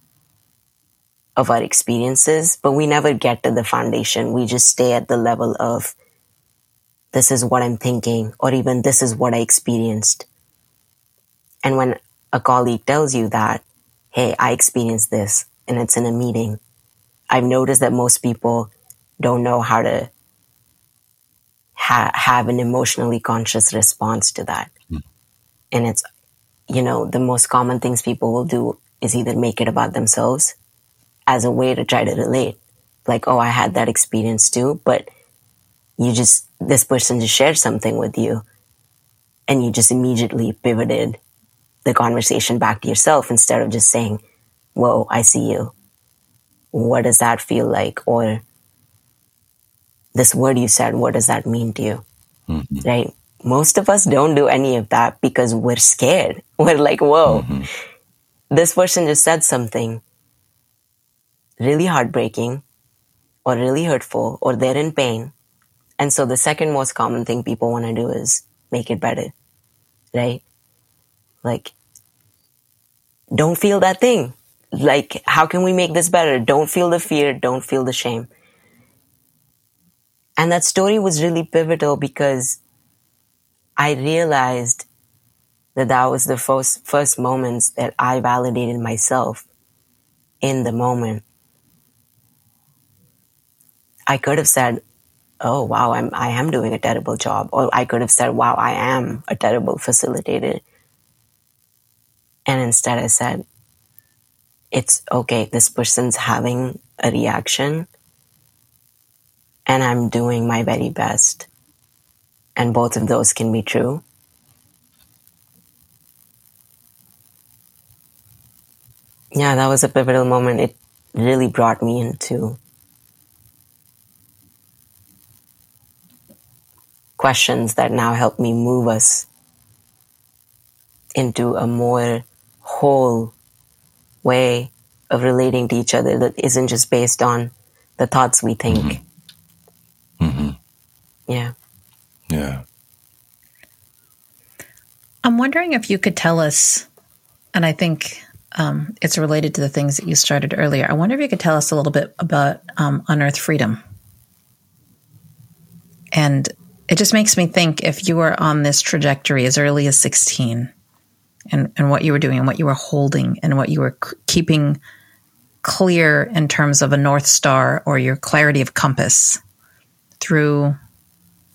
of our experiences, but we never get to the foundation. We just stay at the level of this is what I'm thinking, or even this is what I experienced. And when a colleague tells you that, hey, I experienced this and it's in a meeting, I've noticed that most people don't know how to ha- have an emotionally conscious response to that. Mm. And it's, you know, the most common things people will do is either make it about themselves as a way to try to relate. Like, oh, I had that experience too, but you just, this person just shared something with you and you just immediately pivoted the conversation back to yourself instead of just saying, Whoa, I see you. What does that feel like? Or this word you said, what does that mean to you? Mm-hmm. Right? Most of us don't do any of that because we're scared. We're like, whoa, mm-hmm. this person just said something really heartbreaking or really hurtful or they're in pain. And so the second most common thing people want to do is make it better. Right? Like, don't feel that thing. Like, how can we make this better? Don't feel the fear. Don't feel the shame. And that story was really pivotal because I realized that that was the first, first moments that I validated myself in the moment. I could have said, Oh, wow, I'm, I am doing a terrible job. Or I could have said, Wow, I am a terrible facilitator. And instead I said, it's okay, this person's having a reaction and I'm doing my very best. And both of those can be true. Yeah, that was a pivotal moment. It really brought me into questions that now help me move us into a more whole way of relating to each other that isn't just based on the thoughts we think. Mm-hmm. Mm-hmm. Yeah. Yeah. I'm wondering if you could tell us, and I think um, it's related to the things that you started earlier. I wonder if you could tell us a little bit about um, Unearth Freedom. And it just makes me think if you were on this trajectory as early as 16 and, and what you were doing and what you were holding and what you were c- keeping clear in terms of a North Star or your clarity of compass through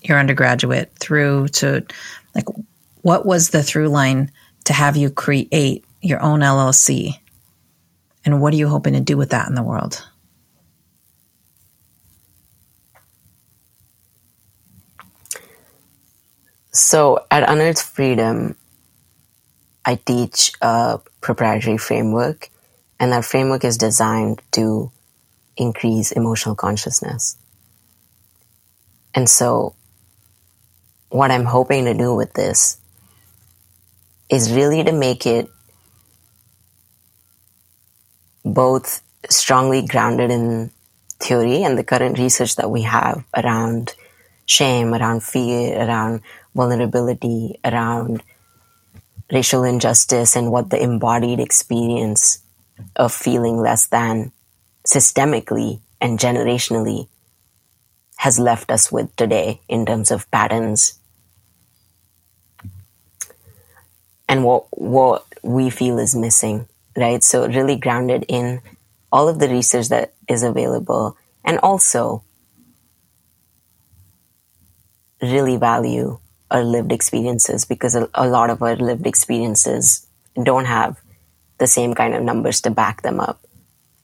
your undergraduate, through to like what was the through line to have you create your own LLC? And what are you hoping to do with that in the world? So at Unearthed Freedom, I teach a proprietary framework, and that framework is designed to increase emotional consciousness. And so, what I'm hoping to do with this is really to make it both strongly grounded in theory and the current research that we have around shame, around fear, around vulnerability, around racial injustice, and what the embodied experience of feeling less than systemically and generationally has left us with today in terms of patterns. And what what we feel is missing right? So really grounded in all of the research that is available and also really value our lived experiences because a, a lot of our lived experiences don't have the same kind of numbers to back them up.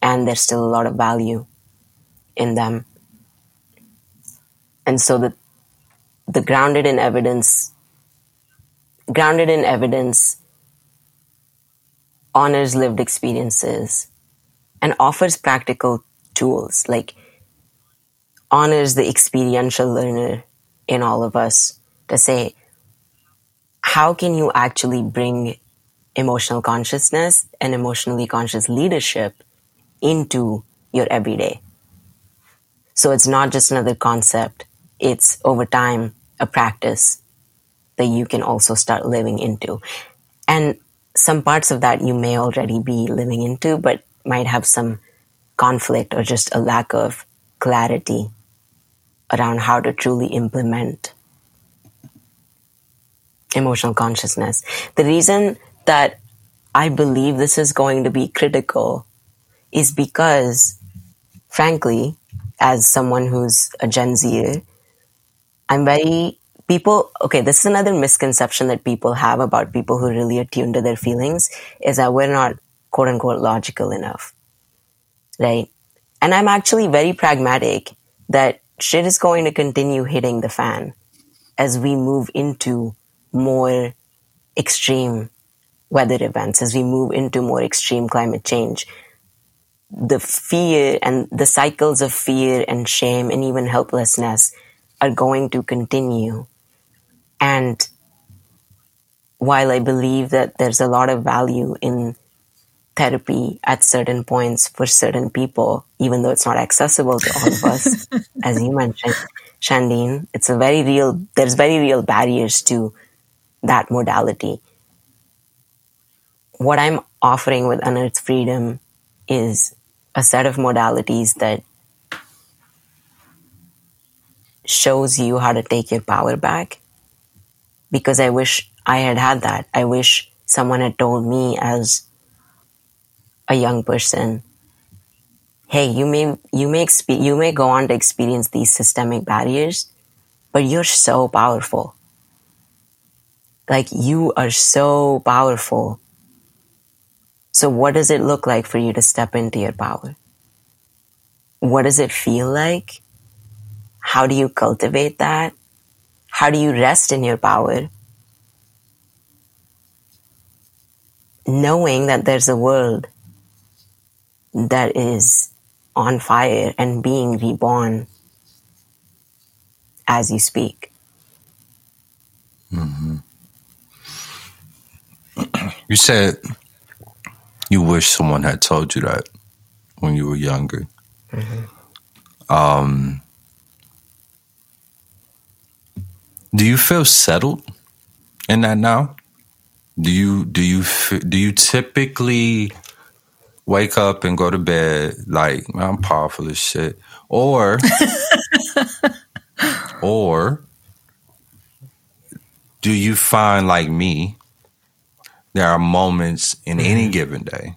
And there's still a lot of value in them. And so the the grounded in evidence grounded in evidence honors lived experiences and offers practical tools like honors the experiential learner in all of us to say how can you actually bring emotional consciousness and emotionally conscious leadership into your everyday so it's not just another concept it's over time a practice that you can also start living into. And some parts of that you may already be living into, but might have some conflict or just a lack of clarity around how to truly implement emotional consciousness. The reason that I believe this is going to be critical is because, frankly, as someone who's a Gen Zer, I'm very people okay this is another misconception that people have about people who really attune to their feelings is that we're not quote unquote logical enough right and i'm actually very pragmatic that shit is going to continue hitting the fan as we move into more extreme weather events as we move into more extreme climate change the fear and the cycles of fear and shame and even helplessness are going to continue. And while I believe that there's a lot of value in therapy at certain points for certain people, even though it's not accessible to all of us, as you mentioned, Shandine, it's a very real, there's very real barriers to that modality. What I'm offering with Unearth Freedom is a set of modalities that shows you how to take your power back. Because I wish I had had that. I wish someone had told me as a young person, hey, you may, you may, you may go on to experience these systemic barriers, but you're so powerful. Like you are so powerful So, what does it look like for you to step into your power? What does it feel like? How do you cultivate that? How do you rest in your power? Knowing that there's a world that is on fire and being reborn as you speak. Mm-hmm. You said you wish someone had told you that when you were younger. Mm-hmm. Um, do you feel settled in that now? Do you do you do you typically wake up and go to bed like I'm powerful as shit, or or do you find like me? There are moments in mm-hmm. any given day.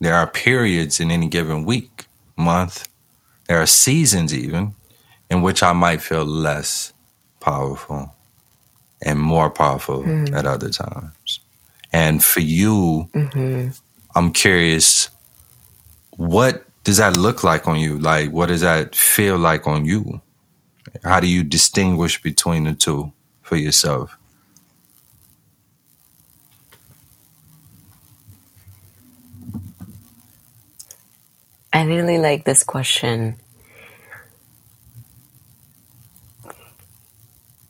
There are periods in any given week, month. There are seasons even in which I might feel less powerful and more powerful mm. at other times. And for you, mm-hmm. I'm curious, what does that look like on you? Like, what does that feel like on you? How do you distinguish between the two for yourself? I really like this question.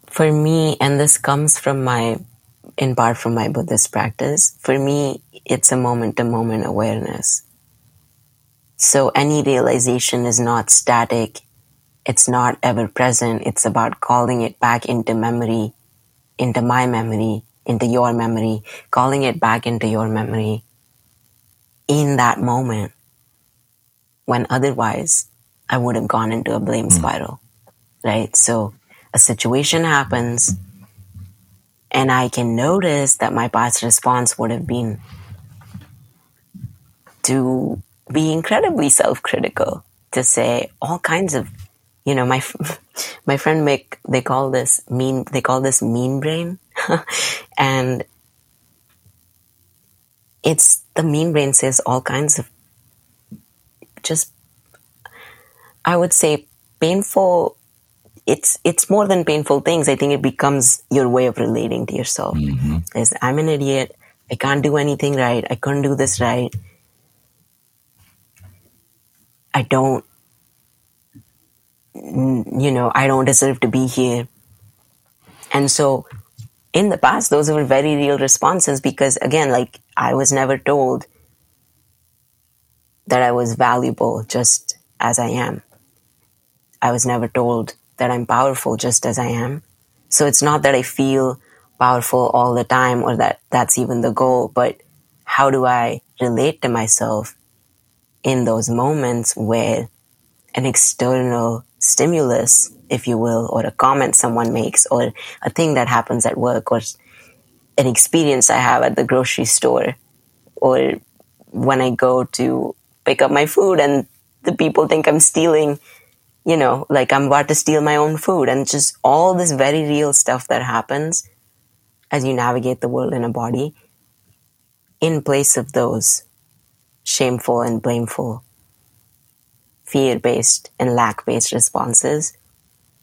For me, and this comes from my, in part from my Buddhist practice, for me, it's a moment to moment awareness. So any realization is not static. It's not ever present. It's about calling it back into memory, into my memory, into your memory, calling it back into your memory in that moment when otherwise I would have gone into a blame mm. spiral, right? So a situation happens and I can notice that my past response would have been to be incredibly self-critical, to say all kinds of, you know, my my friend Mick, they call this mean, they call this mean brain, and it's the mean brain says all kinds of just I would say painful it's it's more than painful things. I think it becomes your way of relating to yourself. Mm-hmm. Is I'm an idiot. I can't do anything right. I couldn't do this right. I don't, you know, I don't deserve to be here. And so in the past, those were very real responses because again, like I was never told that I was valuable just as I am. I was never told that I'm powerful just as I am. So it's not that I feel powerful all the time or that that's even the goal, but how do I relate to myself in those moments where an external stimulus, if you will, or a comment someone makes, or a thing that happens at work, or an experience I have at the grocery store, or when I go to pick up my food and the people think I'm stealing you know, like I'm about to steal my own food and just all this very real stuff that happens as you navigate the world in a body in place of those shameful and blameful, fear based and lack based responses.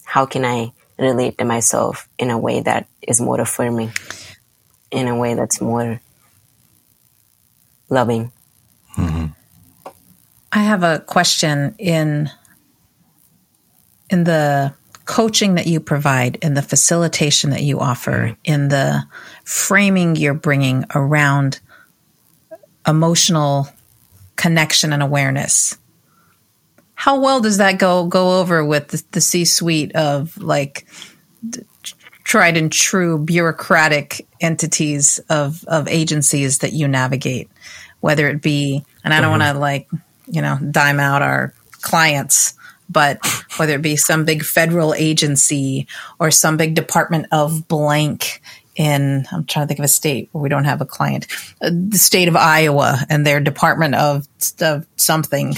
How can I relate to myself in a way that is more affirming, in a way that's more loving? Mm-hmm. I have a question in in the coaching that you provide, in the facilitation that you offer, in the framing you're bringing around emotional connection and awareness. How well does that go go over with the, the C-suite of like tried and true bureaucratic entities of of agencies that you navigate, whether it be and I don't mm-hmm. want to like you know dime out our clients but whether it be some big federal agency or some big department of blank in I'm trying to think of a state where we don't have a client, uh, the state of Iowa and their department of, of something,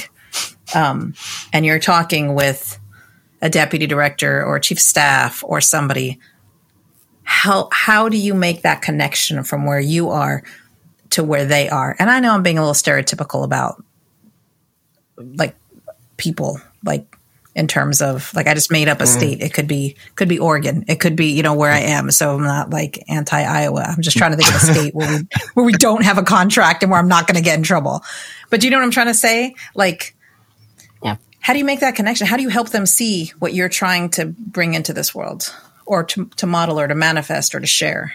um, and you're talking with a deputy director or chief staff or somebody. How how do you make that connection from where you are to where they are. And I know I'm being a little stereotypical about like people, like in terms of like I just made up a mm. state. It could be could be Oregon. It could be you know where I am. So I'm not like anti Iowa. I'm just trying to think of a state where we where we don't have a contract and where I'm not going to get in trouble. But do you know what I'm trying to say? Like, yeah. How do you make that connection? How do you help them see what you're trying to bring into this world, or to to model, or to manifest, or to share?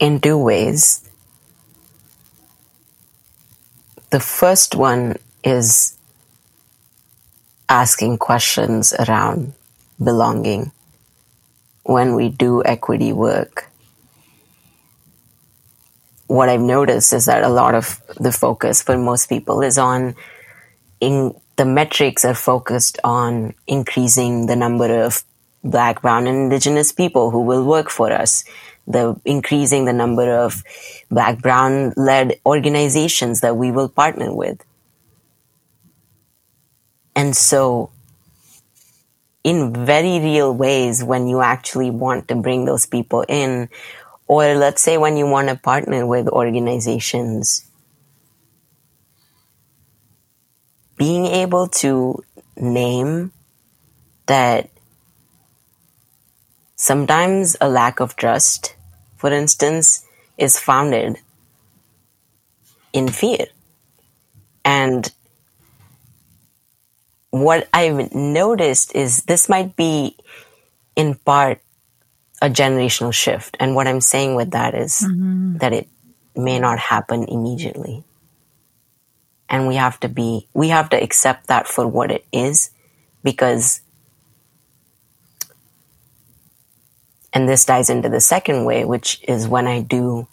In two ways The first one is asking questions around belonging. When we do equity work, what I've noticed is that a lot of the focus for most people is on in the metrics are focused on increasing the number of black, brown, and indigenous people who will work for us the increasing the number of black brown led organizations that we will partner with. And so in very real ways when you actually want to bring those people in or let's say when you want to partner with organizations being able to name that Sometimes a lack of trust, for instance, is founded in fear. And what I've noticed is this might be in part a generational shift. And what I'm saying with that is mm-hmm. that it may not happen immediately. And we have to be, we have to accept that for what it is because And this ties into the second way, which is when I do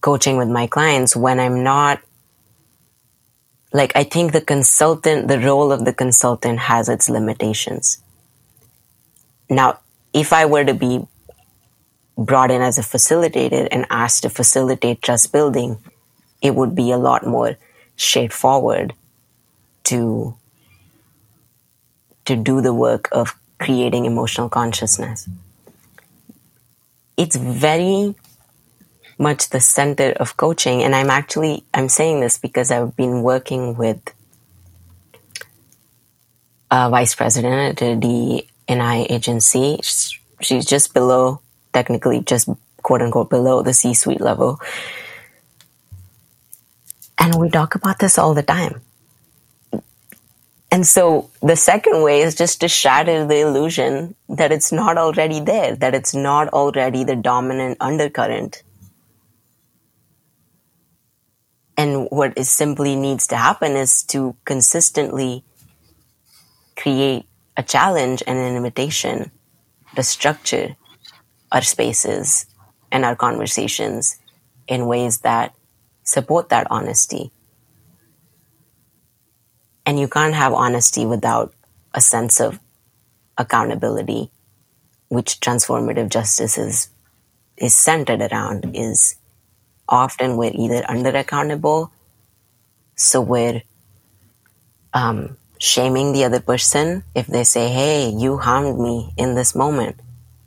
coaching with my clients, when I'm not like, I think the consultant, the role of the consultant has its limitations. Now, if I were to be brought in as a facilitator and asked to facilitate trust building, it would be a lot more straightforward to to do the work of creating emotional consciousness it's very much the center of coaching. And I'm actually, I'm saying this because I've been working with a vice president at the NI agency. She's just below, technically just quote unquote below the C suite level. And we talk about this all the time. And so the second way is just to shatter the illusion that it's not already there, that it's not already the dominant undercurrent. And what is simply needs to happen is to consistently create a challenge and an invitation to structure our spaces and our conversations in ways that support that honesty and you can't have honesty without a sense of accountability, which transformative justice is, is centered around, is often we're either under accountable, so we're um, shaming the other person if they say, Hey, you harmed me in this moment.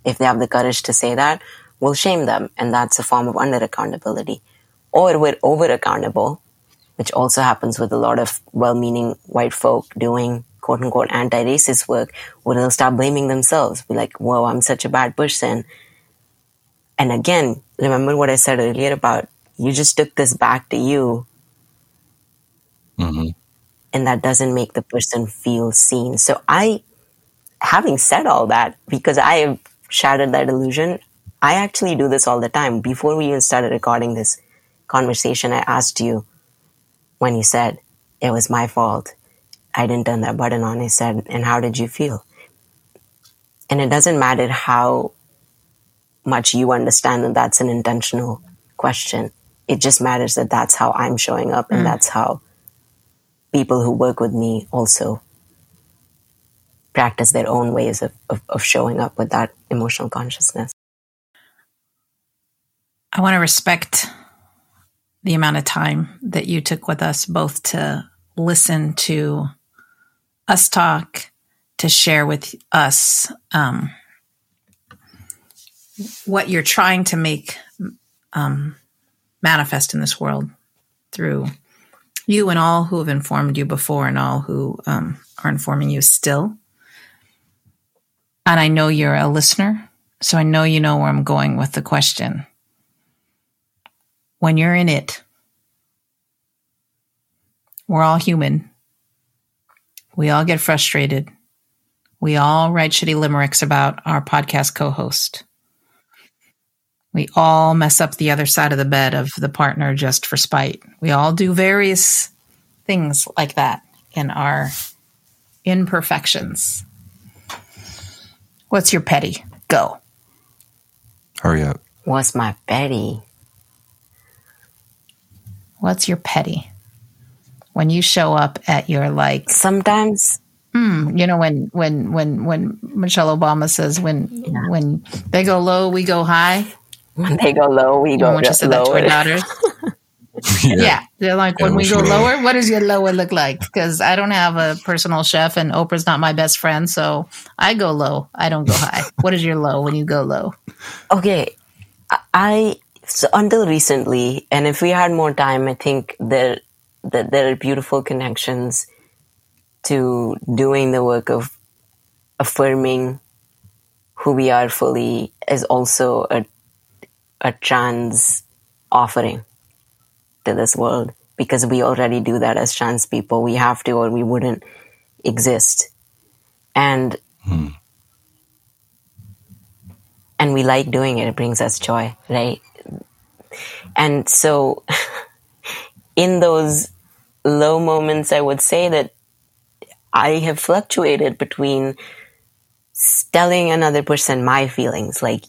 If they have the courage to say that, we'll shame them. And that's a form of under accountability. Or we're over accountable which also happens with a lot of well-meaning white folk doing quote unquote anti-racist work, where they'll start blaming themselves. Be like, whoa, I'm such a bad person. And again, remember what I said earlier about you just took this back to you. Mm-hmm. And that doesn't make the person feel seen. So I, having said all that, because I have shattered that illusion, I actually do this all the time. Before we even started recording this conversation, I asked you, when you said it was my fault. I didn't turn that button on. He said, and how did you feel? And it doesn't matter how much you understand that that's an intentional question. It just matters that that's how I'm showing up and mm. that's how people who work with me also practice their own ways of, of, of showing up with that emotional consciousness. I want to respect the amount of time that you took with us both to listen to us talk, to share with us um, what you're trying to make um, manifest in this world through you and all who have informed you before and all who um, are informing you still. And I know you're a listener, so I know you know where I'm going with the question. When you're in it, we're all human. We all get frustrated. We all write shitty limericks about our podcast co host. We all mess up the other side of the bed of the partner just for spite. We all do various things like that in our imperfections. What's your petty? Go. Hurry up. What's my petty? What's your petty? When you show up at your like Sometimes Hmm, you know when when when when Michelle Obama says when Yeah. when they go low, we go high. when they go low, we You go know, when she said that to her daughters. Yeah. they're like Yeah, when we go she- lower, what does your lower look like? Because I don't have a personal chef, and Oprah's not my best friend, so I go low. I don't go high. what is your low when you go low? Okay, I- I so until recently, and if we had more time, I think there that there are beautiful connections to doing the work of affirming who we are fully is also a a trans offering to this world because we already do that as trans people. We have to, or we wouldn't exist. And hmm. and we like doing it. It brings us joy, right? And so, in those low moments, I would say that I have fluctuated between telling another person my feelings, like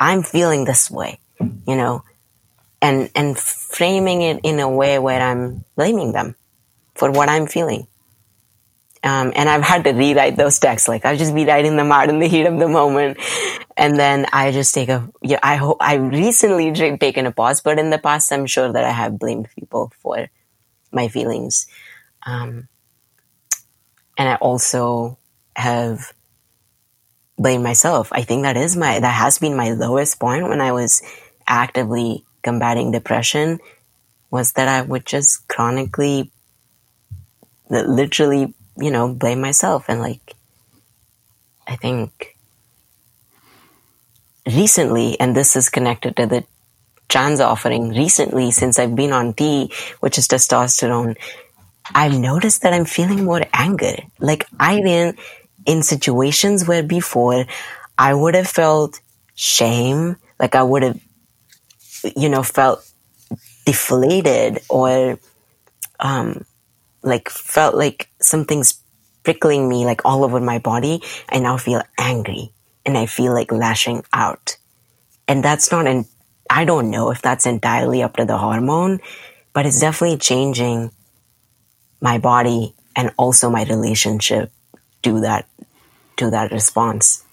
I'm feeling this way, you know, and and framing it in a way where I'm blaming them for what I'm feeling. Um, and I've had to rewrite those texts. Like I'll just be writing them out in the heat of the moment, and then I just take a. Yeah, I hope I recently taken a pause, but in the past, I'm sure that I have blamed people for my feelings, um, and I also have blamed myself. I think that is my that has been my lowest point when I was actively combating depression was that I would just chronically, literally, you know, blame myself. And like, I think recently, and this is connected to the trans offering, recently, since I've been on T, which is testosterone, I've noticed that I'm feeling more anger. Like, I been in situations where before I would have felt shame, like I would have, you know, felt deflated or um, like felt like something's prickling me like all over my body. I now feel angry and I feel like lashing out. And that's not an, I don't know if that's entirely up to the hormone, but it's definitely changing my body and also my relationship to that, to that response.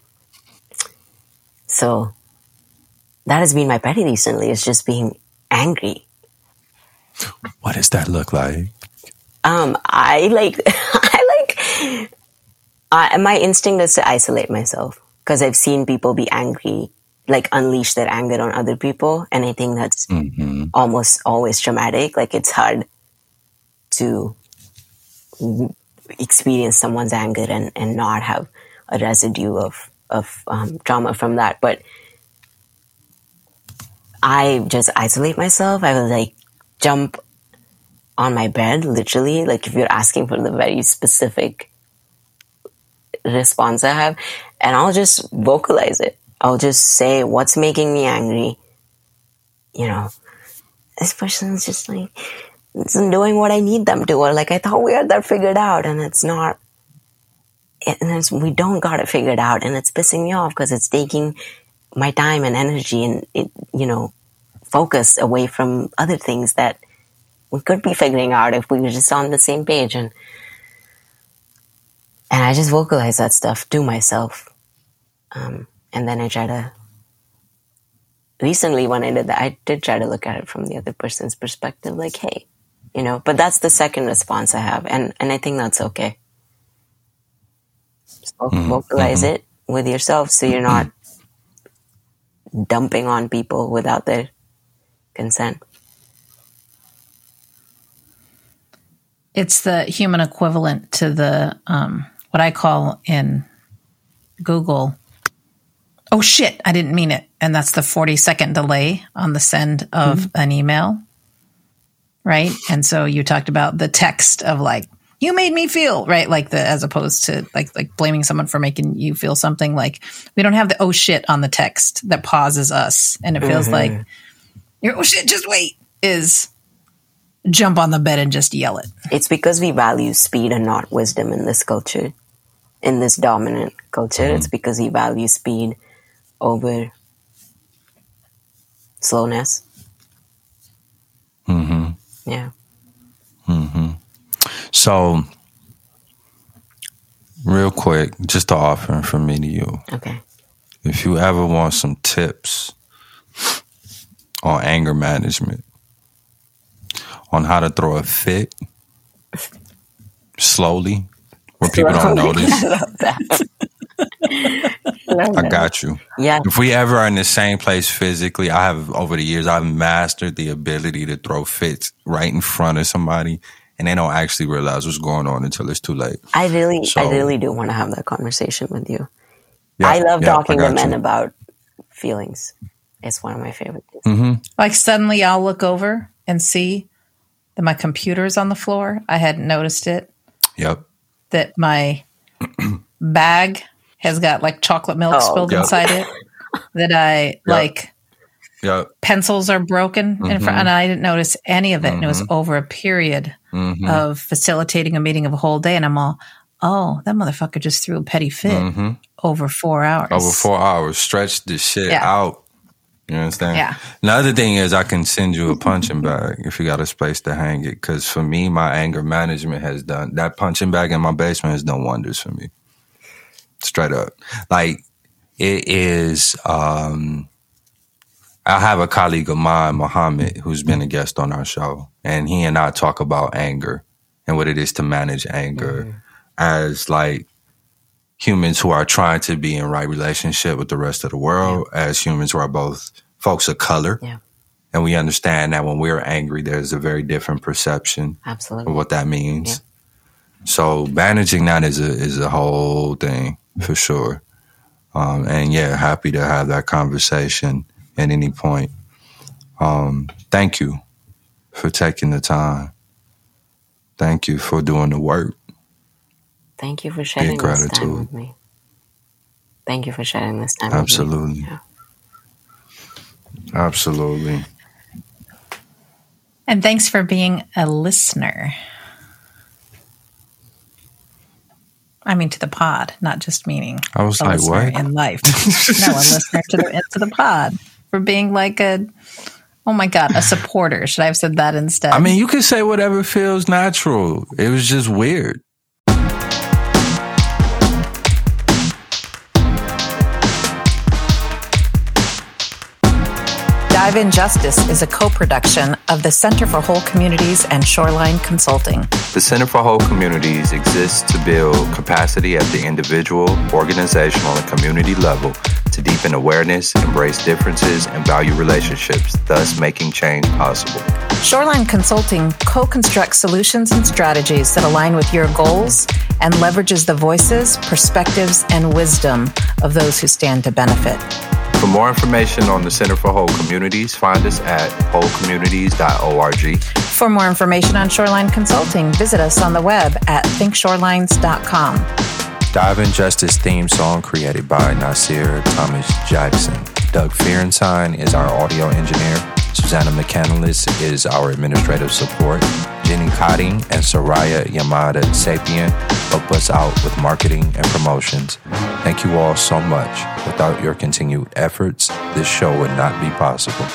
So that has been my petty recently is just being angry What does that look like? Um i like i like I my instinct is to isolate myself because i've seen people be angry like unleash their anger on other people and i think that's hmm almost always traumatic. Like it's hard to experience someone's anger and, and not have a residue of of um, trauma from that. But i just isolate myself. I will like jump on my bed, literally, like if you're asking for the very specific response I have, and I'll just vocalize it. I'll just say what's making me angry. You know, this person's just like isn't doing what I need them to, or like I thought we had that figured out, and it's not. And it's, we don't got it figured out, and it's pissing me off because it's taking my time and energy and it, you know, focus away from other things that we could be figuring out if we were just on the same page and and I just vocalize that stuff to myself. Um, and then I try to recently when I did that, I did try to look at it from the other person's perspective, like, hey, you know, but that's the second response I have, and and I think that's okay. Just vo- vocalize it with yourself, so you're not dumping on people without their consent. It's the human equivalent to the um, what I call in Google. Oh shit! I didn't mean it, and that's the forty second delay on the send of mm-hmm. an email, right? And so you talked about the text of like you made me feel right like the as opposed to like like blaming someone for making you feel something like we don't have the oh shit on the text that pauses us and it feels mm-hmm. like your oh shit just wait is jump on the bed and just yell it. It's because we value speed and not wisdom in this culture, in this dominant culture. Mm-hmm. It's because we value speed over slowness. Mm-hmm. Yeah. Mm-hmm. So, real quick, just to offer from me to you. Okay. If you ever want some tips on anger management, on how to throw a fit slowly where people don't notice. I got you. Yeah. If we ever are in the same place physically, I have over the years I've mastered the ability to throw fits right in front of somebody and they don't actually realize what's going on until it's too late. I really so, I really do want to have that conversation with you. Yeah, I love yeah, talking I to men you. about feelings. It's one of my favorite things. Mm-hmm. Like suddenly I'll look over and see that my computer is on the floor. I hadn't noticed it. Yep. That my bag has got like chocolate milk oh, spilled yep. inside it. That I yep. like. Yep. Pencils are broken mm-hmm. in front, and I didn't notice any of it. Mm-hmm. And it was mm-hmm. over a period mm-hmm. of facilitating a meeting of a whole day, and I'm all, oh, that motherfucker just threw a petty fit mm-hmm. over four hours. Over four hours, stretched the shit yeah. out you understand? Yeah. Another thing is I can send you a punching bag if you got a space to hang it. Because for me, my anger management has done that punching bag in my basement has done wonders for me. Straight up, like it is. um I have a colleague of mine, Muhammad, who's been a guest on our show, and he and I talk about anger and what it is to manage anger mm-hmm. as like humans who are trying to be in right relationship with the rest of the world yeah. as humans who are both folks of color. Yeah. And we understand that when we're angry, there's a very different perception Absolutely. of what that means. Yeah. So managing that is a is a whole thing for sure. Um, and yeah, happy to have that conversation at any point. Um, thank you for taking the time. Thank you for doing the work. Thank you for sharing this time with me. Thank you for sharing this time Absolutely. Yeah. Absolutely. And thanks for being a listener. I mean, to the pod, not just meaning. I was like, what? In life. no, a listener to the, to the pod for being like a, oh my God, a supporter. Should I have said that instead? I mean, you can say whatever feels natural. It was just weird. Dive in Justice is a co production of the Center for Whole Communities and Shoreline Consulting. The Center for Whole Communities exists to build capacity at the individual, organizational, and community level to deepen awareness, embrace differences, and value relationships, thus making change possible. Shoreline Consulting co constructs solutions and strategies that align with your goals and leverages the voices, perspectives, and wisdom of those who stand to benefit. For more information on the Center for Whole Communities, find us at wholecommunities.org. For more information on Shoreline Consulting, visit us on the web at thinkshorelines.com. Dive in Justice theme song created by Nasir Thomas Jackson. Doug Fierenstein is our audio engineer. Susanna McCandless is our administrative support. Jenny Cotting and Soraya Yamada Sapien help us out with marketing and promotions. Thank you all so much. Without your continued efforts, this show would not be possible.